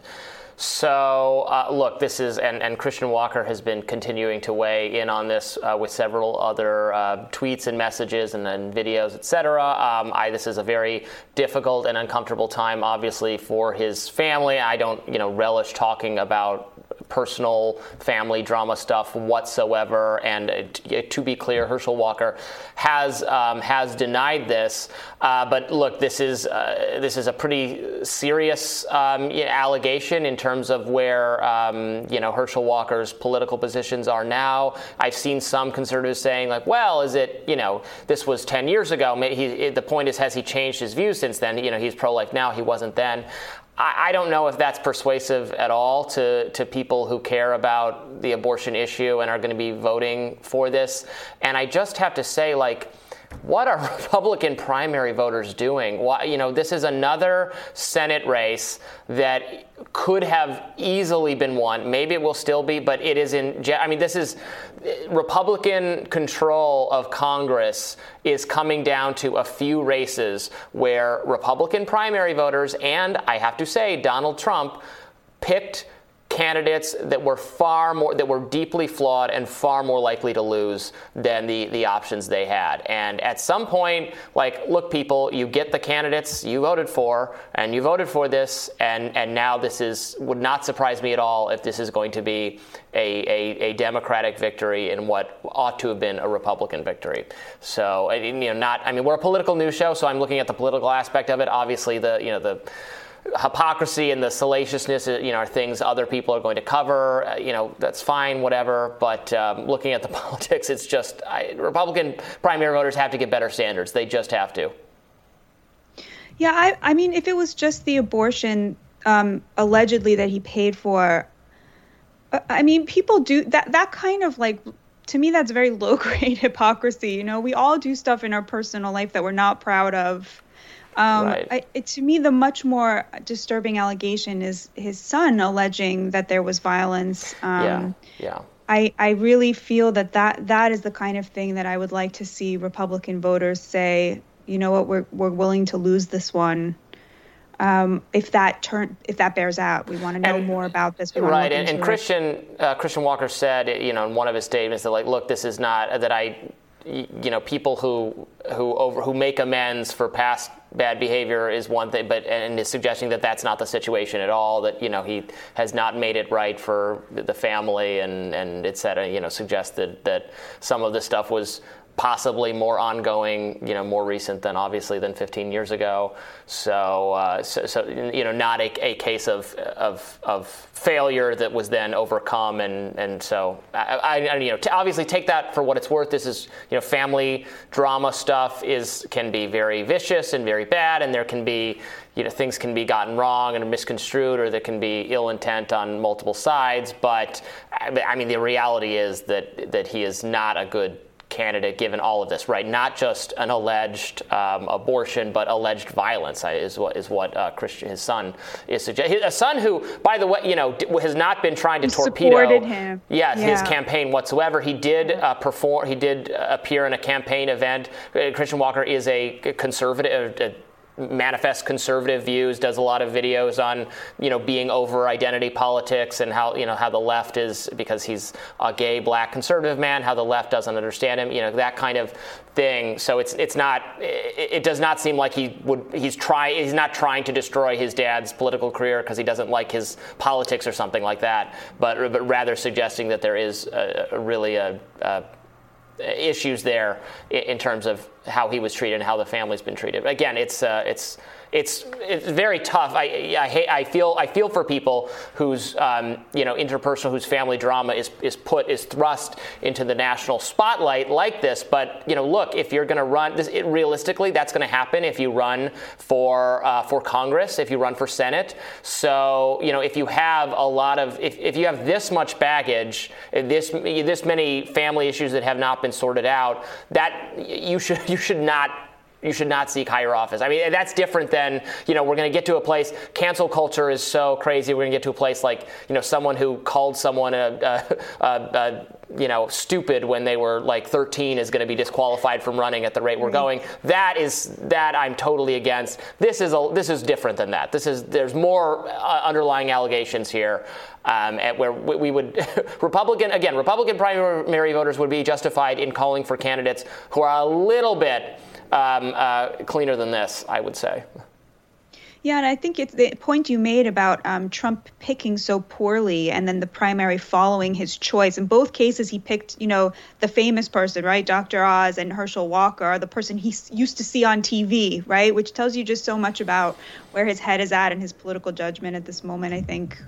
So, uh, look, this is, and, and, Christian Walker has been continuing to weigh in on this uh, with several other uh, tweets and messages and, and videos, et cetera. Um, I, this is a very difficult and uncomfortable time, obviously, for his family. I don't, you know, relish talking about personal family drama stuff whatsoever. And uh, to be clear, Herschel Walker has um, has denied this. Uh, but look, this is uh, this is a pretty serious um, allegation in terms of where um, you know Herschel Walker's political positions are now. I've seen some conservatives saying like, well, is it you know this was 10 years ago? He, the point is, has he changed his views since then? You know, he's pro-life now. He wasn't then. I, I don't know if that's persuasive at all to, to people who care about the abortion issue and are going to be voting for this. And I just have to say, like, what are Republican primary voters doing? Why, you know, this is another Senate race that could have easily been won. Maybe it will still be, but it is in. I mean, this is Republican control of Congress is coming down to a few races where Republican primary voters and I have to say Donald Trump picked candidates that were far more that were deeply flawed and far more likely to lose than the the options they had. And at some point, like, look, people, you get the candidates you voted for, and you voted for this, and and now this is would not surprise me at all if this is going to be a, a, a Democratic victory in what ought to have been a Republican victory. So you know, not I mean, we're a political news show, so I'm looking at the political aspect of it. Obviously, the you know the hypocrisy and the salaciousness, you know, are things other people are going to cover. Uh, you know, that's fine, whatever. But um, looking at the politics, it's just I, Republican primary voters have to get better standards. They just have to. Yeah, I, I mean, if it was just the abortion um, allegedly that he paid for, uh, I mean, people do that. That kind of like to me, that's very low grade hypocrisy. You know, we all do stuff in our personal life that we're not proud of um, right. I, it, to me, the much more disturbing allegation is his son alleging that there was violence. Um, yeah, yeah. I, I really feel that, that that is the kind of thing that I would like to see Republican voters say, you know what, we're, we're willing to lose this one. Um, if that turn if that bears out, we want to know and, more about this. right, and, and Christian uh, Christian Walker said, you know, in one of his statements that like, look, this is not that I you know people who who over who make amends for past bad behavior is one thing but and is suggesting that that's not the situation at all that you know he has not made it right for the family and and et cetera you know suggested that some of the stuff was possibly more ongoing, you know, more recent than obviously than 15 years ago. So, uh, so, so, you know, not a, a case of, of, of failure that was then overcome. And, and so, I, I you know, obviously take that for what it's worth. This is, you know, family drama stuff is can be very vicious and very bad, and there can be, you know, things can be gotten wrong and misconstrued, or there can be ill intent on multiple sides. But I mean, the reality is that that he is not a good candidate given all of this, right? Not just an alleged um, abortion, but alleged violence is what is what uh, Christian, his son, is suggesting. A son who, by the way, you know, has not been trying to he torpedo him. Yeah, yeah, his campaign whatsoever. He did uh, perform. He did appear in a campaign event. Uh, Christian Walker is a conservative. A, manifests conservative views, does a lot of videos on you know being over identity politics and how you know how the left is because he's a gay black conservative man, how the left doesn't understand him, you know that kind of thing. So it's it's not it, it does not seem like he would he's try he's not trying to destroy his dad's political career because he doesn't like his politics or something like that, but but rather suggesting that there is a, a really a, a issues there in terms of how he was treated and how the family's been treated. Again, it's uh, it's it's it's very tough. I I, hate, I feel I feel for people whose um, you know interpersonal whose family drama is is put is thrust into the national spotlight like this. But you know, look, if you're going to run this, it, realistically, that's going to happen if you run for uh, for Congress, if you run for Senate. So you know, if you have a lot of if, if you have this much baggage, this this many family issues that have not been sorted out, that you should you should not you should not seek higher office. I mean, that's different than you know we're going to get to a place. Cancel culture is so crazy. We're going to get to a place like you know someone who called someone a, a, a, you know, stupid when they were like 13 is going to be disqualified from running at the rate we're going. That is that I'm totally against. This is a this is different than that. This is there's more uh, underlying allegations here. Um, where we would Republican again Republican primary voters would be justified in calling for candidates who are a little bit um, uh, cleaner than this, I would say. Yeah, and I think it's the point you made about um, Trump picking so poorly and then the primary following his choice. In both cases, he picked, you know, the famous person, right? Dr. Oz and Herschel Walker, the person he used to see on TV, right? Which tells you just so much about where his head is at and his political judgment at this moment, I think.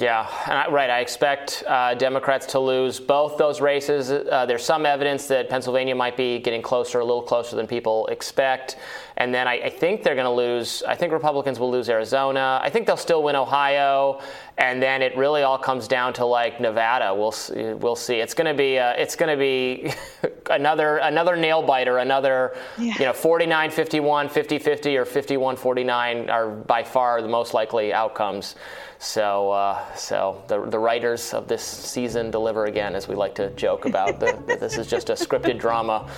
Yeah, I, right. I expect uh, Democrats to lose both those races. Uh, there's some evidence that Pennsylvania might be getting closer, a little closer than people expect. And then I, I think they're going to lose. I think Republicans will lose Arizona. I think they'll still win Ohio. And then it really all comes down to like Nevada. We'll see, we'll see. It's going to be uh, it's going to be another another nail biter. Another yeah. you know 49-51, 50-50, or 51-49 are by far the most likely outcomes. So, uh, so the, the writers of this season deliver again, as we like to joke about. the, this is just a scripted drama,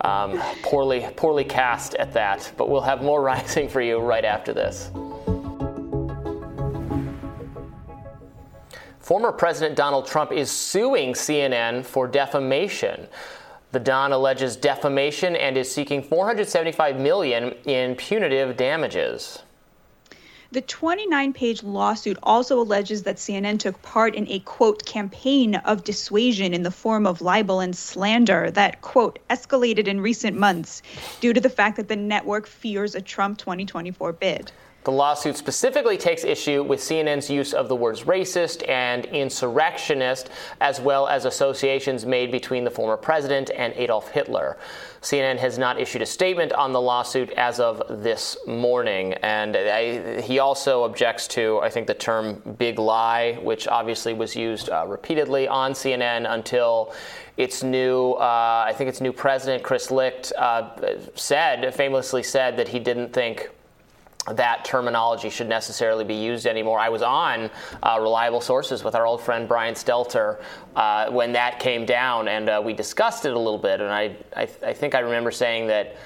um, poorly poorly cast at that. But we'll have more rising for you right after this. Former President Donald Trump is suing CNN for defamation. The Don alleges defamation and is seeking 475 million in punitive damages. The 29 page lawsuit also alleges that CNN took part in a quote campaign of dissuasion in the form of libel and slander that quote escalated in recent months due to the fact that the network fears a Trump 2024 bid. The lawsuit specifically takes issue with CNN's use of the words racist and insurrectionist, as well as associations made between the former president and Adolf Hitler. CNN has not issued a statement on the lawsuit as of this morning. And I, he also objects to, I think, the term big lie, which obviously was used uh, repeatedly on CNN until its new, uh, I think its new president, Chris Licht, uh, said, famously said that he didn't think that terminology should necessarily be used anymore. I was on uh, Reliable Sources with our old friend Brian Stelter uh, when that came down, and uh, we discussed it a little bit. And I, I, I, think I remember saying that,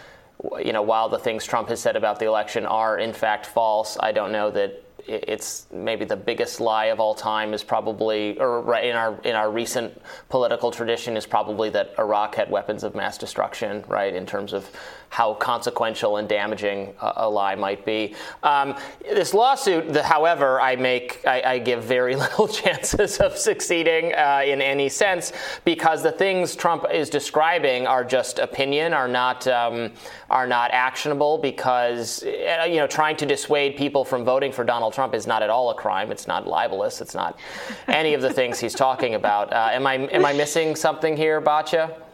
you know, while the things Trump has said about the election are in fact false, I don't know that it's maybe the biggest lie of all time is probably, or in our in our recent political tradition, is probably that Iraq had weapons of mass destruction, right? In terms of how consequential and damaging a, a lie might be. Um, this lawsuit, the, however, I make I, I, give very little chances of succeeding uh, in any sense because the things Trump is describing are just opinion, are not um, are not actionable. Because uh, you know, trying to dissuade people from voting for Donald Trump is not at all a crime. It's not libelous. It's not any of the things he's talking about. Uh, am I am I missing something here, Batya?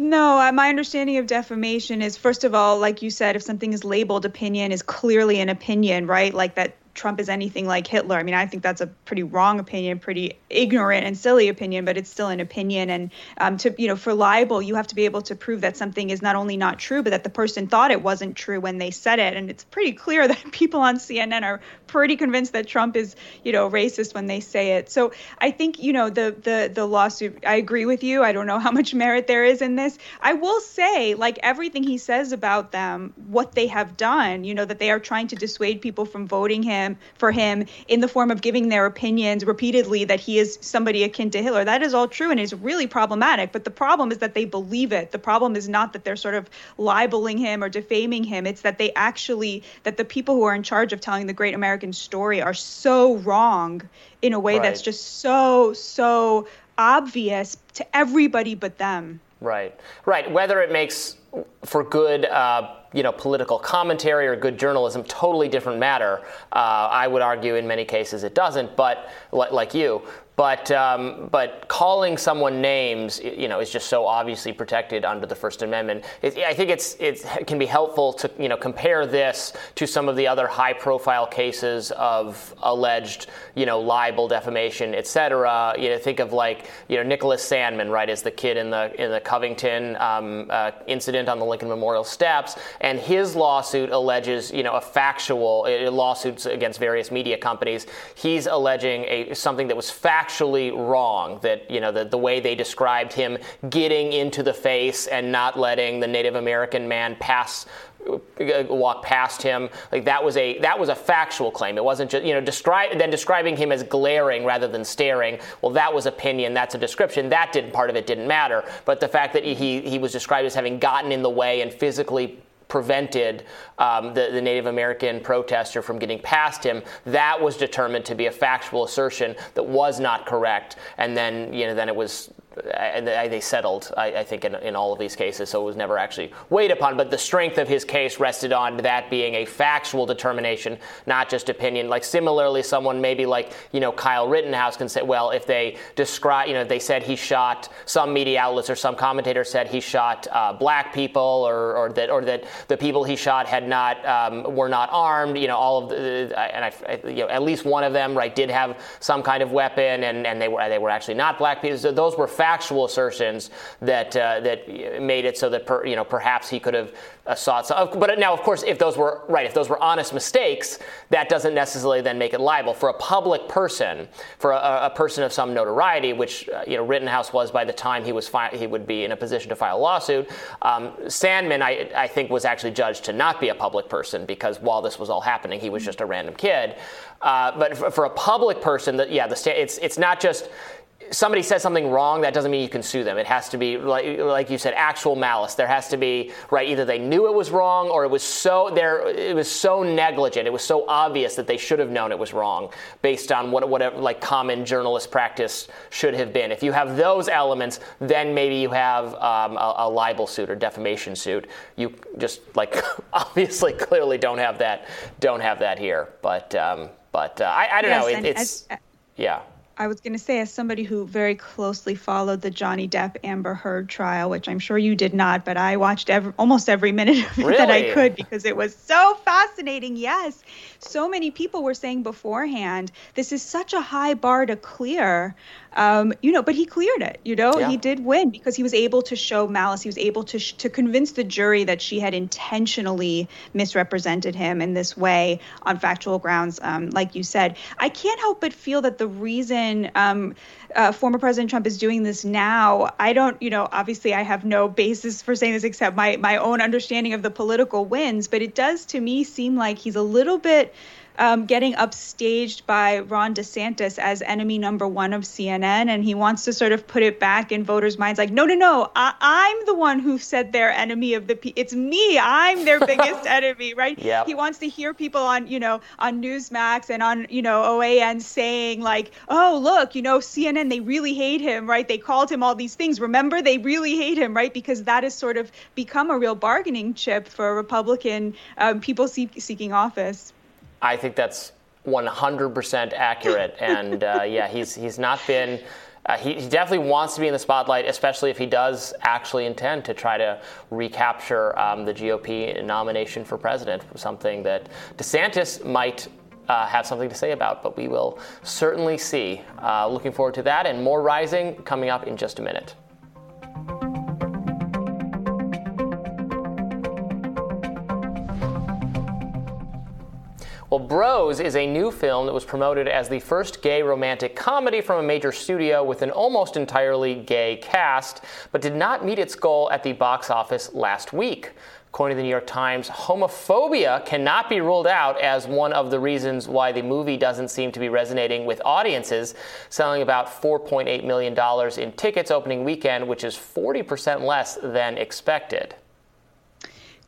No, my understanding of defamation is first of all, like you said, if something is labeled opinion, is clearly an opinion, right? Like that Trump is anything like Hitler. I mean, I think that's a pretty wrong opinion, pretty ignorant and silly opinion, but it's still an opinion. And um, to you know, for libel, you have to be able to prove that something is not only not true, but that the person thought it wasn't true when they said it. And it's pretty clear that people on CNN are pretty convinced that Trump is you know racist when they say it. So I think you know the the the lawsuit. I agree with you. I don't know how much merit there is in this. I will say, like everything he says about them, what they have done, you know, that they are trying to dissuade people from voting him him for him in the form of giving their opinions repeatedly that he is somebody akin to Hitler. That is all true and is really problematic. But the problem is that they believe it. The problem is not that they're sort of libeling him or defaming him. It's that they actually that the people who are in charge of telling the great American story are so wrong in a way right. that's just so so obvious to everybody but them. Right, right. Whether it makes for good, uh, you know, political commentary or good journalism, totally different matter. Uh, I would argue in many cases it doesn't, but like you, but um, but calling someone names, you know, is just so obviously protected under the First Amendment. It, I think it's it can be helpful to you know compare this to some of the other high-profile cases of alleged you know libel, defamation, etc. You know, think of like you know Nicholas Sandmann, right, as the kid in the in the Covington um, uh, incident on the Lincoln Memorial steps, and his lawsuit alleges, you know, a factual uh, lawsuits against various media companies. He's alleging a something that was factually wrong. That you know, the, the way they described him getting into the face and not letting the Native American man pass uh, walk past him. Like that was a that was a factual claim. It wasn't just you know describe then describing him as glaring rather than staring. Well, that was opinion. That's a description. That didn't part of it didn't matter. But the fact that he he was described as having gotten in the way and physically prevented um, the, the, Native American protester from getting past him. That was determined to be a factual assertion that was not correct, and then you know then it was and they settled, I, I think, in, in, all of these cases, so it was never actually weighed upon. But the strength of his case rested on that being a factual determination, not just opinion. Like similarly, someone maybe like you know Kyle Rittenhouse can say, well, if they describe, you know, they said he shot some media outlets or some commentator said he shot uh, black people, or, or that or that the people he shot had not um, were not armed. You know, all of the and I, you know, at least one of them right did have some kind of weapon, and, and they were they were actually not black people. So those were facts factual assertions that uh, that made it so that per, you know perhaps he could have uh, sought some. But now, of course, if those were right, if those were honest mistakes, that doesn't necessarily then make it liable for a public person, for a, a person of some notoriety, which uh, you know Rittenhouse was by the time he was fi- he would be in a position to file a lawsuit. Um, Sandmann, I, I think, was actually judged to not be a public person because while this was all happening, he was just a random kid. Uh, but for, for, a public person, that yeah, the it's it's not just somebody says something wrong, that doesn't mean you can sue them. It has to be, like, like, you said, actual malice. There has to be, right, either they knew it was wrong or it was so there, it was so negligent, it was so obvious that they should have known it was wrong based on what, whatever, like, common journalist practice should have been. If you have those elements, then maybe you have um, a, a, libel suit or defamation suit. You just, like, obviously, clearly don't have that, don't have that here. But, um, but uh, I, I, don't yes, know. It, it's, as, uh, yeah. I was going to say, as somebody who very closely followed the Johnny Depp Amber Heard trial, which I'm sure you did not, but I watched every, almost every minute of it really? that I could because it was so fascinating. Yes. So many people were saying beforehand, this is such a high bar to clear. Um, you know, but he cleared it. You know, yeah. he did win because he was able to show malice. He was able to sh- to convince the jury that she had intentionally misrepresented him in this way on factual grounds. Um, like you said, I can't help but feel that the reason um, uh, former President Trump is doing this now, I don't, you know, obviously I have no basis for saying this except my my own understanding of the political wins, but it does to me seem like he's a little bit um, getting upstaged by Ron DeSantis as enemy number one of CNN, and he wants to sort of put it back in voters' minds, like, no, no, no, I- am the one who said they're enemy of the people. It's me. I'm their biggest enemy, right? Yep. He wants to hear people on, you know, on Newsmax and on, you know, OAN saying like, oh, look, you know, CNN, they really hate him, right? They called him all these things. Remember, they really hate him, right? Because that has sort of become a real bargaining chip for Republican um, people seeking office. I think that's 100% accurate. and uh, yeah, he's he's not been. Uh, he, he, definitely wants to be in the spotlight, especially if he does actually intend to try to recapture um, the GOP nomination for president, something that DeSantis might uh, have something to say about, but we will certainly see. Uh, looking forward to that and more rising coming up in just a minute. Well, Bros is a new film that was promoted as the first gay romantic comedy from a major studio with an almost entirely gay cast, but did not meet its goal at the box office last week. According to the New York Times, homophobia cannot be ruled out as one of the reasons why the movie doesn't seem to be resonating with audiences, selling about $4.8 million in tickets opening weekend, which is 40% less than expected.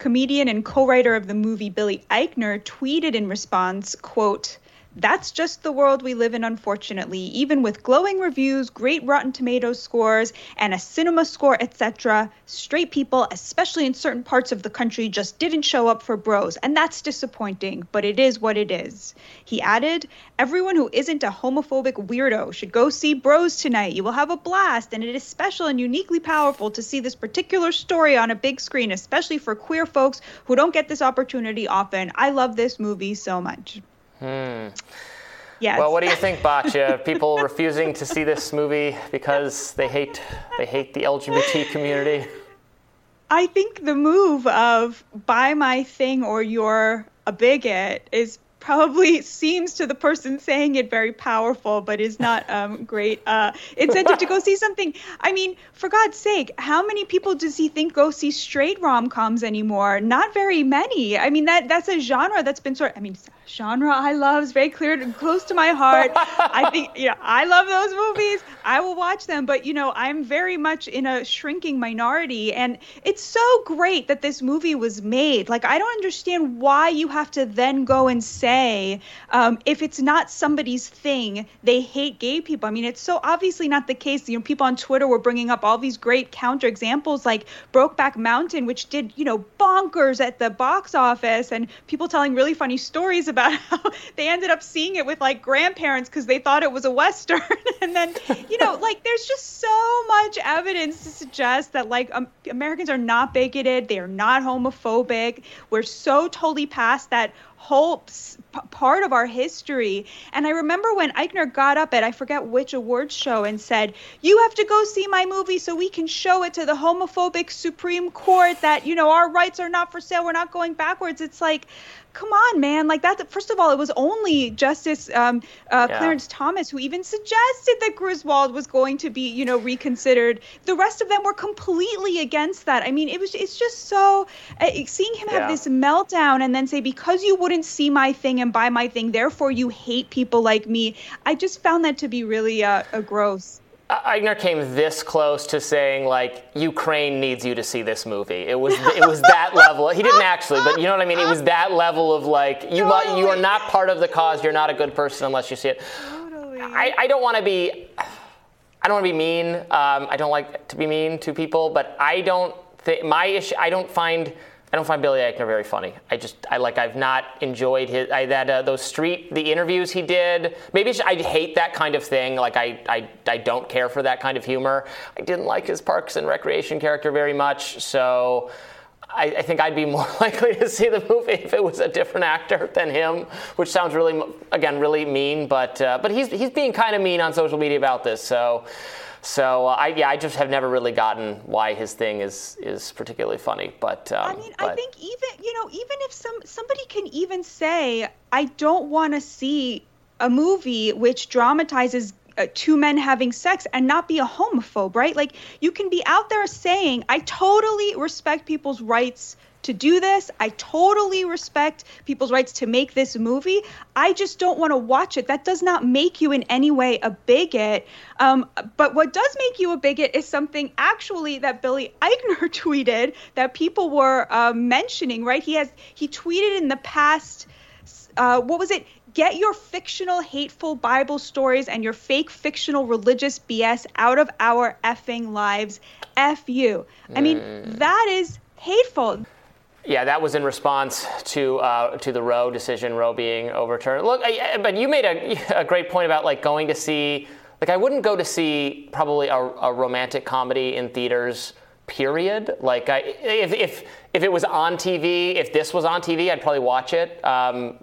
Comedian and co-writer of the movie Billy Eichner tweeted in response, quote, that's just the world we live in, unfortunately. Even with glowing reviews, great Rotten Tomatoes scores, and a cinema score, etc., straight people, especially in certain parts of the country, just didn't show up for bros. And that's disappointing, but it is what it is. He added, Everyone who isn't a homophobic weirdo should go see Bros tonight. You will have a blast, and it is special and uniquely powerful to see this particular story on a big screen, especially for queer folks who don't get this opportunity often. I love this movie so much. Hmm. Yes. Well, what do you think, Batya? People refusing to see this movie because they hate they hate the LGBT community. I think the move of buy my thing or you're a bigot is probably seems to the person saying it very powerful, but is not um, great uh, incentive to go see something. I mean, for God's sake, how many people does he think go see straight rom coms anymore? Not very many. I mean, that that's a genre that's been sort. Of, I mean, genre I love is very clear and close to my heart. I think you know I love those movies. I will watch them, but you know I'm very much in a shrinking minority, and it's so great that this movie was made. Like I don't understand why you have to then go and say um, if it's not somebody's thing, they hate gay people. I mean, it's so obviously not the case. You know, people on Twitter were bringing up all these great counter examples, like Brokeback Mountain, which did you know bonkers at the box office, and people telling really funny stories about about how they ended up seeing it with like grandparents because they thought it was a western and then you know like there's just so much evidence to suggest that like um, americans are not bigoted they are not homophobic we're so totally past that whole p- part of our history. And I remember when Eichner got up at I forget which awards show and said, "You have to go see my movie so we can show it to the homophobic Supreme Court that you know our rights are not for sale. We're not going backwards." It's like come on, man. Like that. First of all, it was only Justice um, uh, yeah. Clarence Thomas who even suggested that Griswold was going to be, you know, reconsidered. The rest of them were completely against that. I mean, it was. It's just so uh, seeing him have this meltdown and then say because you wouldn't see my thing and buy my thing, therefore you hate people like me. I just found that to be really uh, gross. Eichner came this close to saying like Ukraine needs you to see this movie. It was it was that level. He didn't actually, but you know what I mean. It was that level of like you totally. you are not part of the cause. You're not a good person unless you see it. Totally. I, I don't want to be. I don't want to be mean. Um, I don't like to be mean to people, but I don't think my issue. I don't find I don't find Billy Eichner very funny. I just I like I've not enjoyed his I, that uh, those street the interviews he did. Maybe I hate that kind of thing. Like I, I I don't care for that kind of humor. I didn't like his Parks and Recreation character very much. So I, I think I'd be more likely to see the movie if it was a different actor than him, which sounds really again really mean. But uh, but he's he's being kind of mean on social media about this. So. So uh, I yeah, I just have never really gotten why his thing is is particularly funny. But um, I mean, but... I think even you know even if some somebody can even say I don't want to see a movie which dramatizes uh, two men having sex and not be a homophobe, right? Like you can be out there saying I totally respect people's rights to do this. I totally respect people's rights to make this movie. I just don't want to watch it. That does not make you in any way a bigot. Um, but what does make you a bigot is something actually that Billy Eichner tweeted that people were uh, mentioning. Right? He has he tweeted in the past. Uh, what was it? Get your fictional, hateful Bible stories and your fake fictional religious BS out of our effing lives. F you. I mean, mm. that is hateful. Yeah, that was in response to uh, to the Roe decision, Roe being overturned. Look, I, but you made a, a, great point about like going to see. Like, I wouldn't go to see probably a, a romantic comedy in theaters. Period. Like, I, if if if it was on TV, if this was on TV, I'd probably watch it. Um,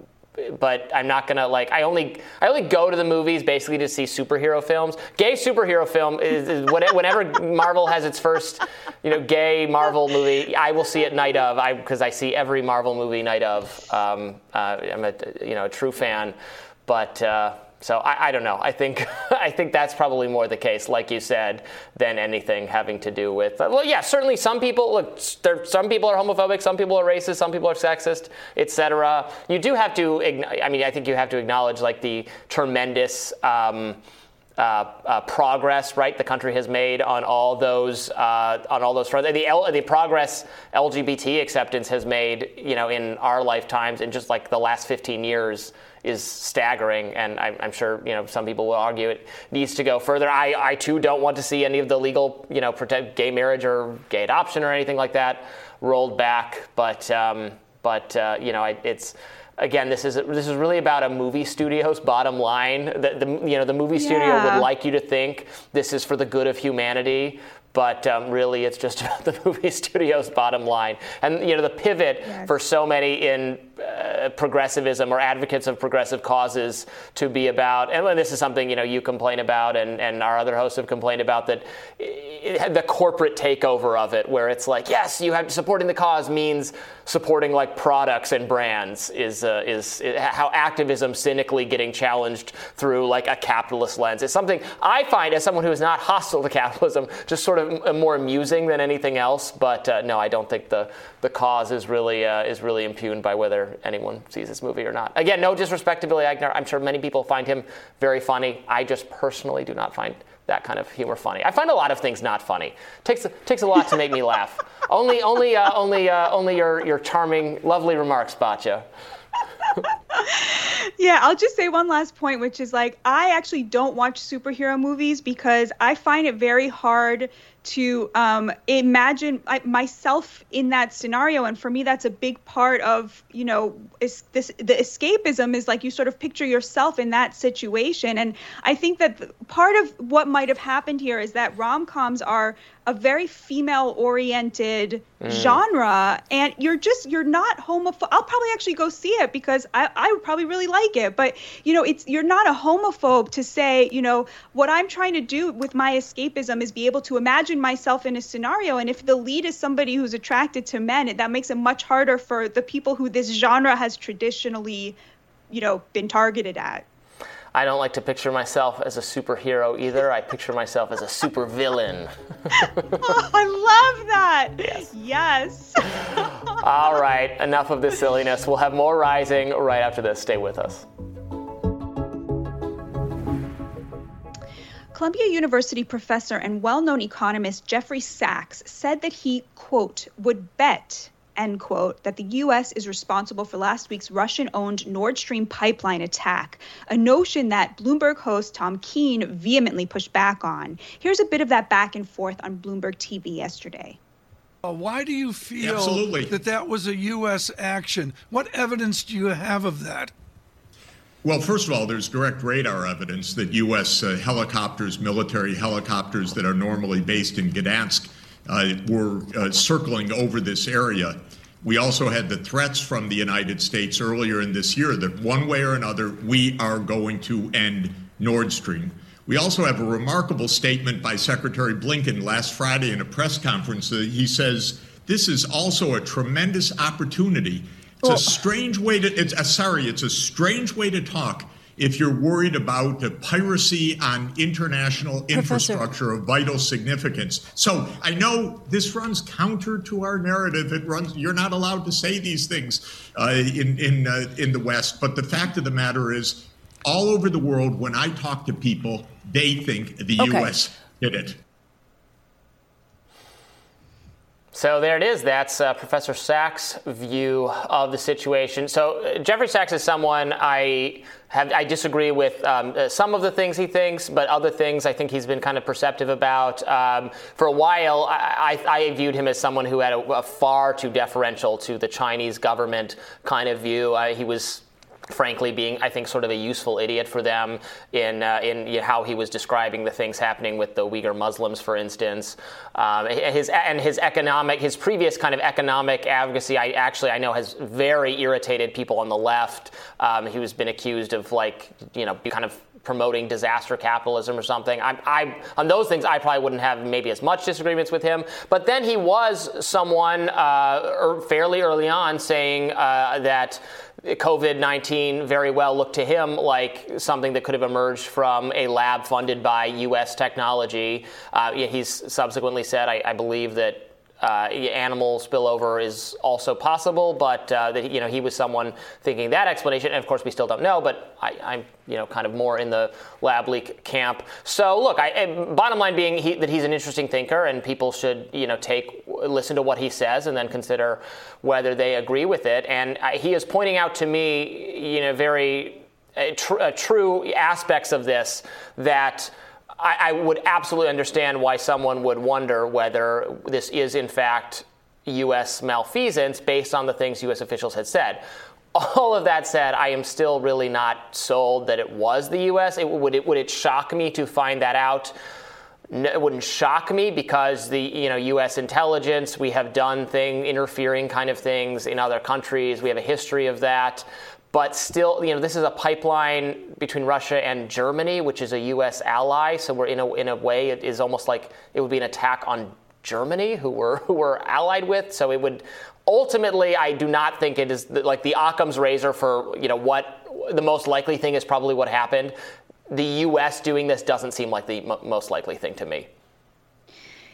but I'm not gonna like. I only I only go to the movies basically to see superhero films. Gay superhero film is, is whenever Marvel has its first, you know, gay Marvel movie. I will see it night of. I because I see every Marvel movie night of. Um, uh, I'm a you know a true fan, but. Uh, so I, I, don't know. I think I think that's probably more the case, like you said, than anything having to do with. Uh, well, yeah, certainly some people look. There, some people are homophobic, some people are racist, some people are sexist, etc. You do have to. I mean, I think you have to acknowledge like the tremendous. Um, uh, uh, progress, right? The country has made on all those uh, on all those fronts. The L- the progress LGBT acceptance has made, you know, in our lifetimes in just like the last 15 years is staggering, and I'm, I'm, sure you know some people will argue it needs to go further. I, I too don't want to see any of the legal you know protect gay marriage or gay adoption or anything like that rolled back, but um, but uh, you know I, it's again, this is this is really about a movie studio's bottom line. The, the you know the movie studio yeah. would like you to think this is for the good of humanity, but um, really it's just about the movie studio's bottom line. And you know the pivot yes. for so many in uh, progressivism or advocates of progressive causes to be about, and this is something you know you complain about, and, and our other hosts have complained about that the corporate takeover of it, where it's like, yes, you have supporting the cause means supporting like products and brands is uh, is, is how activism cynically getting challenged through like a capitalist lens is something I find as someone who is not hostile to capitalism just sort of more amusing than anything else. But uh, no, I don't think the the cause is really uh, is really impugned by whether anyone sees this movie or not. Again, no disrespect to Billy Eichner. I'm sure many people find him very funny. I just personally do not find that kind of humor funny. I find a lot of things not funny. takes takes a lot to make me laugh. only only uh, only uh, only your your charming, lovely remarks, Batya. yeah, I'll just say one last point, which is like I actually don't watch superhero movies because I find it very hard to um, imagine myself in that scenario. And for me that's a big part of you know is this the escapism is like you sort of picture yourself in that situation. And i think that part of what might have happened here is that rom-coms are a very female oriented mm. genre and you're just you're not homophobic i'll probably actually go see it because I, I would probably really like it but you know it's you're not a homophobe to say you know what i'm trying to do with my escapism is be able to imagine myself in a scenario and if the lead is somebody who's attracted to men that makes it much harder for the people who this genre has traditionally you know been targeted at I don't like to picture myself as a superhero either. I picture myself as a supervillain. oh, I love that. Yes. Yes. All right, enough of this silliness. We'll have more rising right after this. Stay with us. Columbia University professor and well known economist Jeffrey Sachs said that he, quote, would bet end quote, that the U.S. is responsible for last week's Russian owned Nord Stream pipeline attack, a notion that Bloomberg host Tom Keene vehemently pushed back on. Here's a bit of that back and forth on Bloomberg TV yesterday. Uh, why do you feel Absolutely. that that was a U.S. action? What evidence do you have of that? Well, first of all, there's direct radar evidence that U.S. Uh, helicopters, military helicopters that are normally based in Gdansk, uh, were uh, circling over this area. We also had the threats from the United States earlier in this year that one way or another, we are going to end Nord Stream. We also have a remarkable statement by Secretary Blinken last Friday in a press conference. He says, This is also a tremendous opportunity. It's a strange way to, it's, uh, sorry, it's a strange way to talk if you're worried about the piracy on international Professor. infrastructure of vital significance. So I know this runs counter to our narrative. It runs. You're not allowed to say these things uh, in in uh, in the West. But the fact of the matter is, all over the world, when I talk to people, they think the okay. U.S. did it. So there it is. That's uh, Professor Sachs' view of the situation. So uh, Jeffrey Sachs is someone I have, I disagree with um, uh, some of the things he thinks, but other things I think he's been kind of perceptive about. Um, for a while, I, I, I, viewed him as someone who had a, a, far too deferential to the Chinese government kind of view. he was frankly being i think sort of a useful idiot for them in uh, in you know, how he was describing the things happening with the uyghur muslims for instance. Um, his and his economic his previous kind of economic advocacy i actually i know has very irritated people on the left. Um, he was been accused of like you know kind of promoting disaster capitalism or something. I, I, on those things, I probably wouldn't have maybe as much disagreements with him. But then he was someone uh, er, fairly early on saying uh, that COVID 19 very well looked to him like something that could have emerged from a lab funded by U.S. technology. Uh, he's subsequently said, I, I believe, that uh, animal spillover is also possible, but uh, that you know he was someone thinking that explanation, and of course we still don't know. But I, am you know kind of more in the lab leak camp. So look, I, bottom line being he, that he's an interesting thinker, and people should you know take listen to what he says and then consider whether they agree with it. And uh, he is pointing out to me you know very uh, tr- uh, true aspects of this that. I, I would absolutely understand why someone would wonder whether this is, in fact, U.S. malfeasance based on the things U.S. officials had said. All of that said, I am still really not sold that it was the U.S. It, would, it, would it shock me to find that out? it wouldn't shock me because the you know U.S. intelligence we have done thing interfering kind of things in other countries. We have a history of that, but still you know this is a pipeline between Russia and Germany, which is a U.S. ally. So we're in a in a way it is almost like it would be an attack on Germany, who we're who we're allied with. So it would ultimately, I do not think it is like the Occam's razor for you know what the most likely thing is probably what happened the U.S. doing this doesn't seem like the m- most likely thing to me.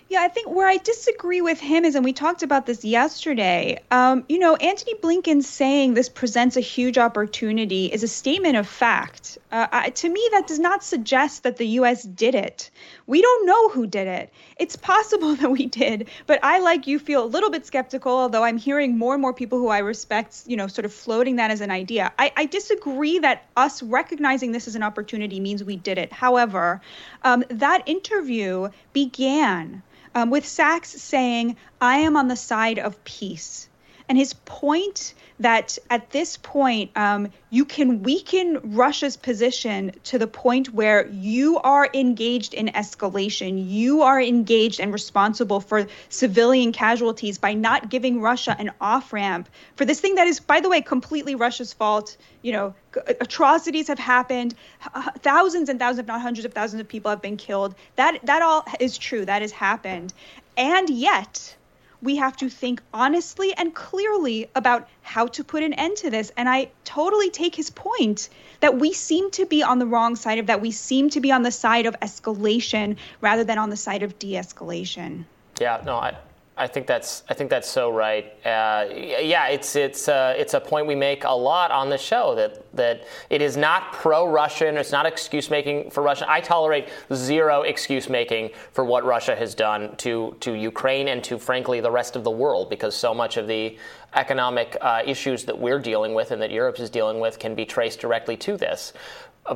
Yeah, I think where I disagree with him is, and we talked about this yesterday, um, you know, Antony Blinken saying this presents a huge opportunity is a statement of fact. Uh, I, to me, that does not suggest that the U.S. did it. We don't know who did it. It's possible that we did, but I, like you, feel a little bit skeptical, although I'm hearing more and more people who I respect, you know, sort of floating that as an idea. I, I disagree that us recognizing this as an opportunity means we did it. However, um, that interview began um, with Sachs saying, I am on the side of peace. And his point that at this point, um, you can weaken Russia's position to the point where you are engaged in escalation. You are engaged and responsible for civilian casualties by not giving Russia an off ramp for this thing that is, by the way, completely Russia's fault. You know, atrocities have happened. Thousands and thousands, if not hundreds of thousands of people have been killed. That that all is true. That has happened. And yet, we have to think honestly and clearly about how to put an end to this. And I totally take his point that we seem to be on the wrong side of that. We seem to be on the side of escalation rather than on the side of de escalation. Yeah, no, I, I think that's I think that's so right. Uh, yeah, it's it's uh, it's a point we make a lot on the show that that it is not pro-Russian. It's not excuse making for Russia. I tolerate zero excuse making for what Russia has done to to Ukraine and to frankly the rest of the world because so much of the economic uh, issues that we're dealing with and that Europe is dealing with can be traced directly to this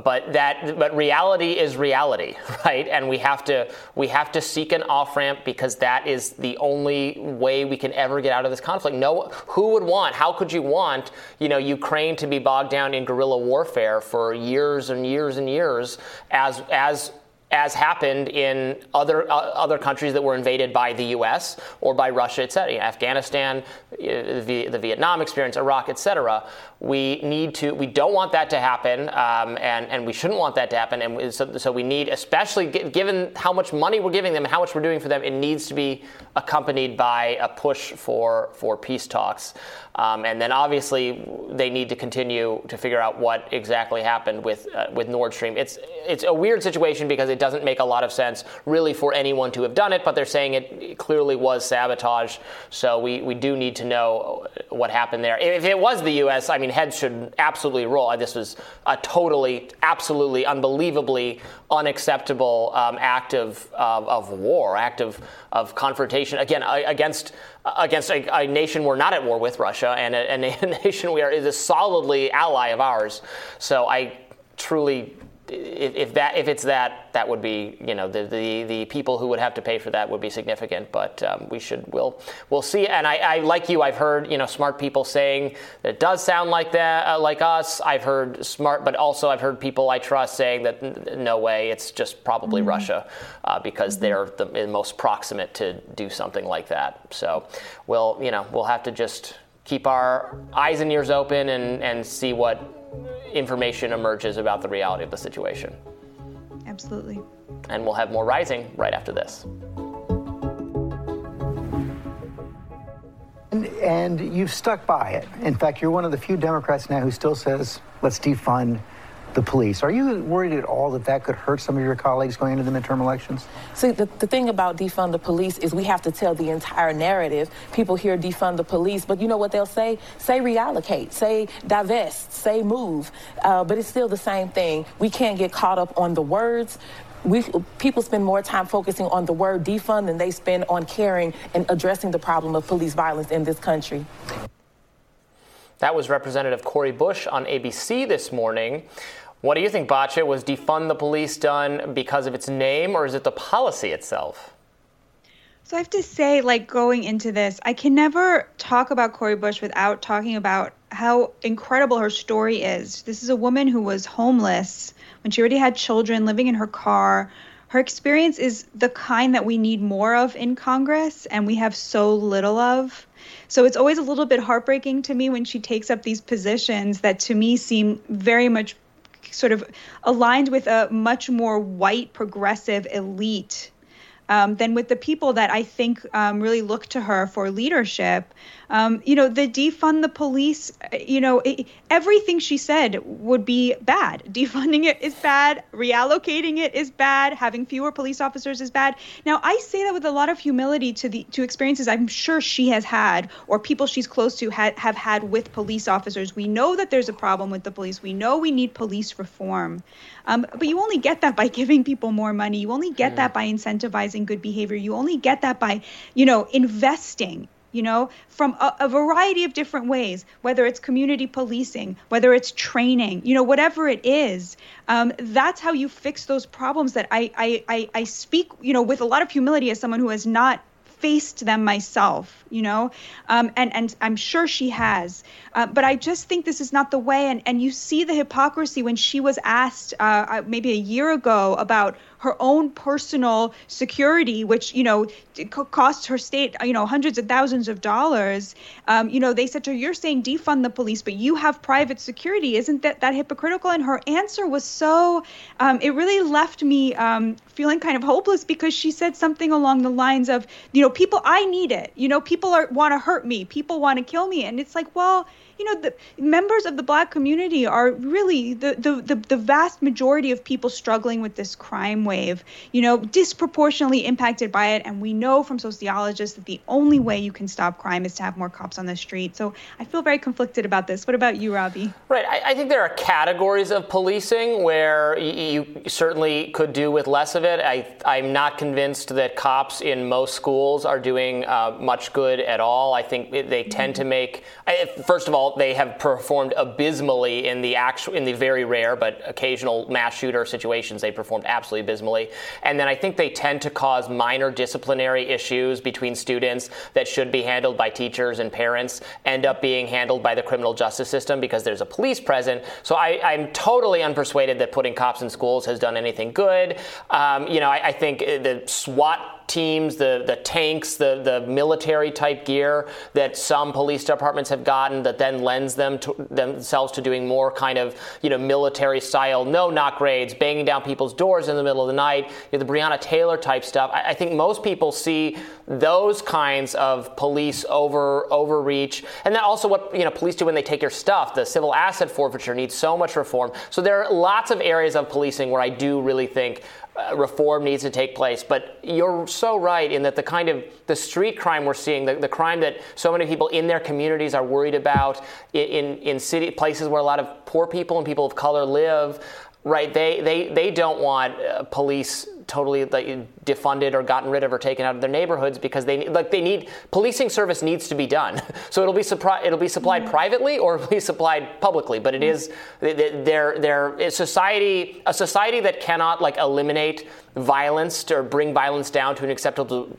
but that but reality is reality right? And we have to we have to seek an off ramp because that is the only way we can ever get out of this conflict. No who would want how could you want you know ukraine to be bogged down in guerrilla warfare for years and years and years as as as happened in other uh, other countries that were invaded by the U.S. or by Russia, et cetera, Afghanistan, uh, the, the Vietnam experience, Iraq, et cetera. We need to. We don't want that to happen, um, and and we shouldn't want that to happen. And so, so we need, especially given how much money we're giving them and how much we're doing for them, it needs to be accompanied by a push for for peace talks. Um, and then obviously they need to continue to figure out what exactly happened with uh, with Nord Stream. It's it's a weird situation because it doesn't make a lot of sense really for anyone to have done it, but they're saying it clearly was sabotage. So we, we do need to know what happened there. If it was the U.S., I mean, heads should absolutely roll. This was a totally, absolutely, unbelievably unacceptable um, act of, of, of war, act of, of confrontation again against against a, a, nation we're not at war with, Russia, and a, and a nation we are is a solidly ally of ours. So I truly if, if, that if it's that that would be you know the, the the people who would have to pay for that would be significant but um, we should we'll we'll see and I, I, like you I've heard you know smart people saying that it does sound like that uh, like us I've heard smart but also I've heard people I trust saying that n- no way it's just probably mm-hmm. Russia uh, because mm-hmm. they're the most proximate to do something like that so we'll you know we'll have to just keep our eyes and ears open and and see what information emerges about the reality of the situation. Absolutely. And we'll have more rising right after this. And, and you've stuck by it. In fact, you're one of the few Democrats now who still says, let's defund the police. Are you worried at all that that could hurt some of your colleagues going into the midterm elections? See, the, the thing about defund the police is we have to tell the entire narrative. People hear defund the police, but you know what they'll say? Say reallocate, say divest, say move. Uh, but it's still the same thing. We can't get caught up on the words we people spend more time focusing on the word defund than they spend on caring and addressing the problem of police violence in this country. That was Representative Cori Bush on ABC this morning. What do you think, Batya? Was defund the police done because of its name, or is it the policy itself? So I have to say, like going into this, I can never talk about Cori Bush without talking about how incredible her story is. This is a woman who was homeless when she already had children living in her car. her experience is the kind that we need more of in Congress, and we have so little of. So it's always a little bit heartbreaking to me when she takes up these positions that to me seem very much sort of aligned with a much more white progressive elite um, than with the people that I think um, really look to her for leadership. Um, you know, the defund the police, you know, it, everything she said would be bad. Defunding it is bad. Reallocating it is bad. Having fewer police officers is bad. Now, I say that with a lot of humility to the to experiences I'm sure she has had or people she's close to ha- have had with police officers. We know that there's a problem with the police. We know we need police reform. Um, but you only get that by giving people more money. You only get that by incentivizing good behavior. You only get that by, you know, investing you know, from a, a, variety of different ways, whether it's community policing, whether it's training, you know, whatever it is. Um, that's how you fix those problems that I, I, I, I speak, you know, with a lot of humility as someone who has not faced them myself, you know, um, and and I'm sure she has. Uh, but I just think this is not the way. And and you see the hypocrisy when she was asked uh, uh maybe a year ago about her own personal security, which you know costs her state you know hundreds of thousands of dollars. Um, you know, they said to her, "You're saying defund the police, but you have private security. Isn't that that hypocritical?" And her answer was so um, it really left me um, feeling kind of hopeless because she said something along the lines of, "You know, people, I need it. You know, people are want to hurt me. People want to kill me." And it's like, well you know, the members of the black community are really the, the, the, the vast majority of people struggling with this crime wave, you know, disproportionately impacted by it. And we know from sociologists that the only way you can stop crime is to have more cops on the street. So I feel very conflicted about this. What about you, Robby? Right. I, I think there are categories of policing where you, you certainly could do with less of it. I, I'm not convinced that cops in most schools are doing uh, much good at all. I think they tend to make, first of all, they have performed abysmally in the actual, in the very rare but occasional mass shooter situations. They performed absolutely abysmally, and then I think they tend to cause minor disciplinary issues between students that should be handled by teachers and parents end up being handled by the criminal justice system because there's a police present. So I, am totally unpersuaded that putting cops in schools has done anything good. Um, you know, I, I think the SWAT teams, the, the tanks, the, the military type gear that some police departments have gotten that then lends them to, themselves to doing more kind of you know military style no knock raids, banging down people's doors in the middle of the night, you know, the Breonna Taylor type stuff. I, I think most people see those kinds of police over overreach, and then also what you know police do when they take your stuff. The civil asset forfeiture needs so much reform. So there are lots of areas of policing where I do really think reform needs to take place. But you're so right in that the kind of the street crime we're seeing, the, the crime that so many people in their communities are worried about, in, in, in city places where a lot of poor people and people of color live, right? They they they don't want uh, police totally like, defunded or gotten rid of or taken out of their neighborhoods because they like they need policing service needs to be done. So it'll be it'll be supplied mm-hmm. privately or it'll be supplied publicly. But it is they're they're society a society that cannot like eliminate violence or bring violence down to an acceptable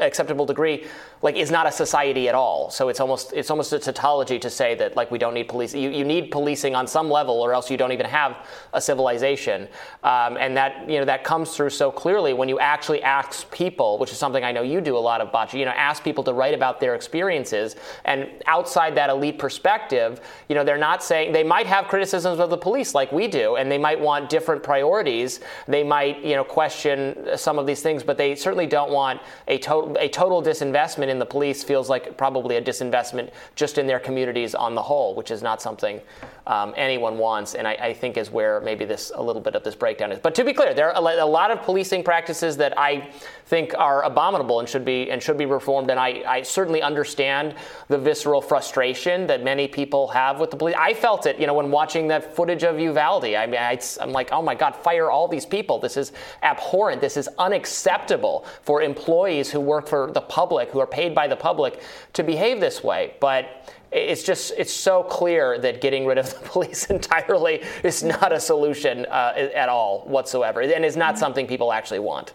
acceptable degree like is not a society at all. So it's almost it's almost a tautology to say that like we don't need police you, you need policing on some level or else you don't even have a civilization. Um, and that you know that comes through so clearly when you actually ask people which is something i know you do a lot of Batya you know ask people to write about their experiences. And outside that elite perspective you know they're not saying they might have criticisms of the police like we do and they might want different priorities. They might you know question question some of these things, but they certainly don't want a, to- a total disinvestment in the police. Feels like probably a disinvestment just in their communities on the whole, which is not something um, anyone wants, and I, I, think is where maybe this a little bit of this breakdown is. But to be clear, there are a, lot of policing practices that I think are abominable and should be and should be reformed. And I, I certainly understand the visceral frustration that many people have with the police. I felt it, you know, when watching that footage of Uvalde. I mean, I, I'm like, oh my God, fire all these people. This is abhorrent. This is unacceptable for employees who work for the public, who are paid by the public, to behave this way. But it's just it's so clear that getting rid of the police entirely is not a solution uh, at all whatsoever, and is not something people actually want.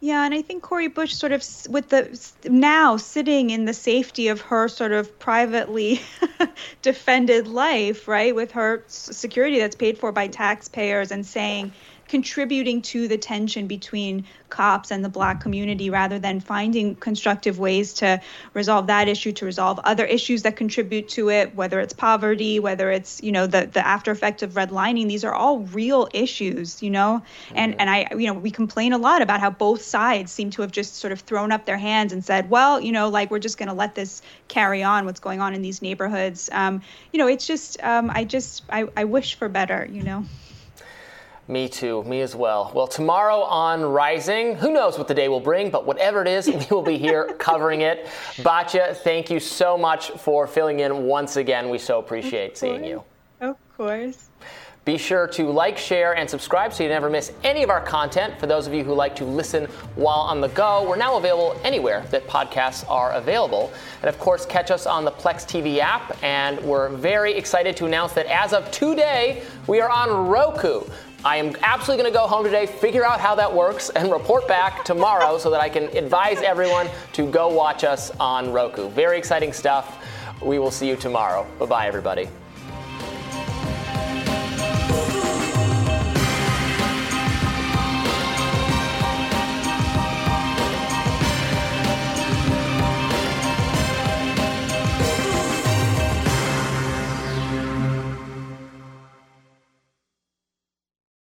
Yeah, and I think Cori Bush sort of with the now sitting in the safety of her sort of privately defended life, right, with her security that's paid for by taxpayers, and saying contributing to the tension between cops and the black community rather than finding constructive ways to resolve that issue to resolve other issues that contribute to it whether it's poverty whether it's you know the the after effect of redlining. These are all real issues you know? And and i you know we complain a lot about how both sides seem to have just sort of thrown up their hands and said well you know like we're just going to let this carry on what's going on in these neighborhoods. Um, you know it's just um, i just I, I wish for better you know me too. Me as well. Well, tomorrow on Rising, who knows what the day will bring, but whatever it is, we will be here covering it. Batya, thank you so much for filling in once again. We so appreciate seeing you. Of course. Be sure to like, share, and subscribe so you never miss any of our content. For those of you who like to listen while on the go, we're now available anywhere that podcasts are available. And of course, catch us on the Plex TV app. And we're very excited to announce that as of today, we are on Roku. I am absolutely going to go home today, figure out how that works, and report back tomorrow so that I can advise everyone to go watch us on Roku. Very exciting stuff. We will see you tomorrow. Bye bye, everybody.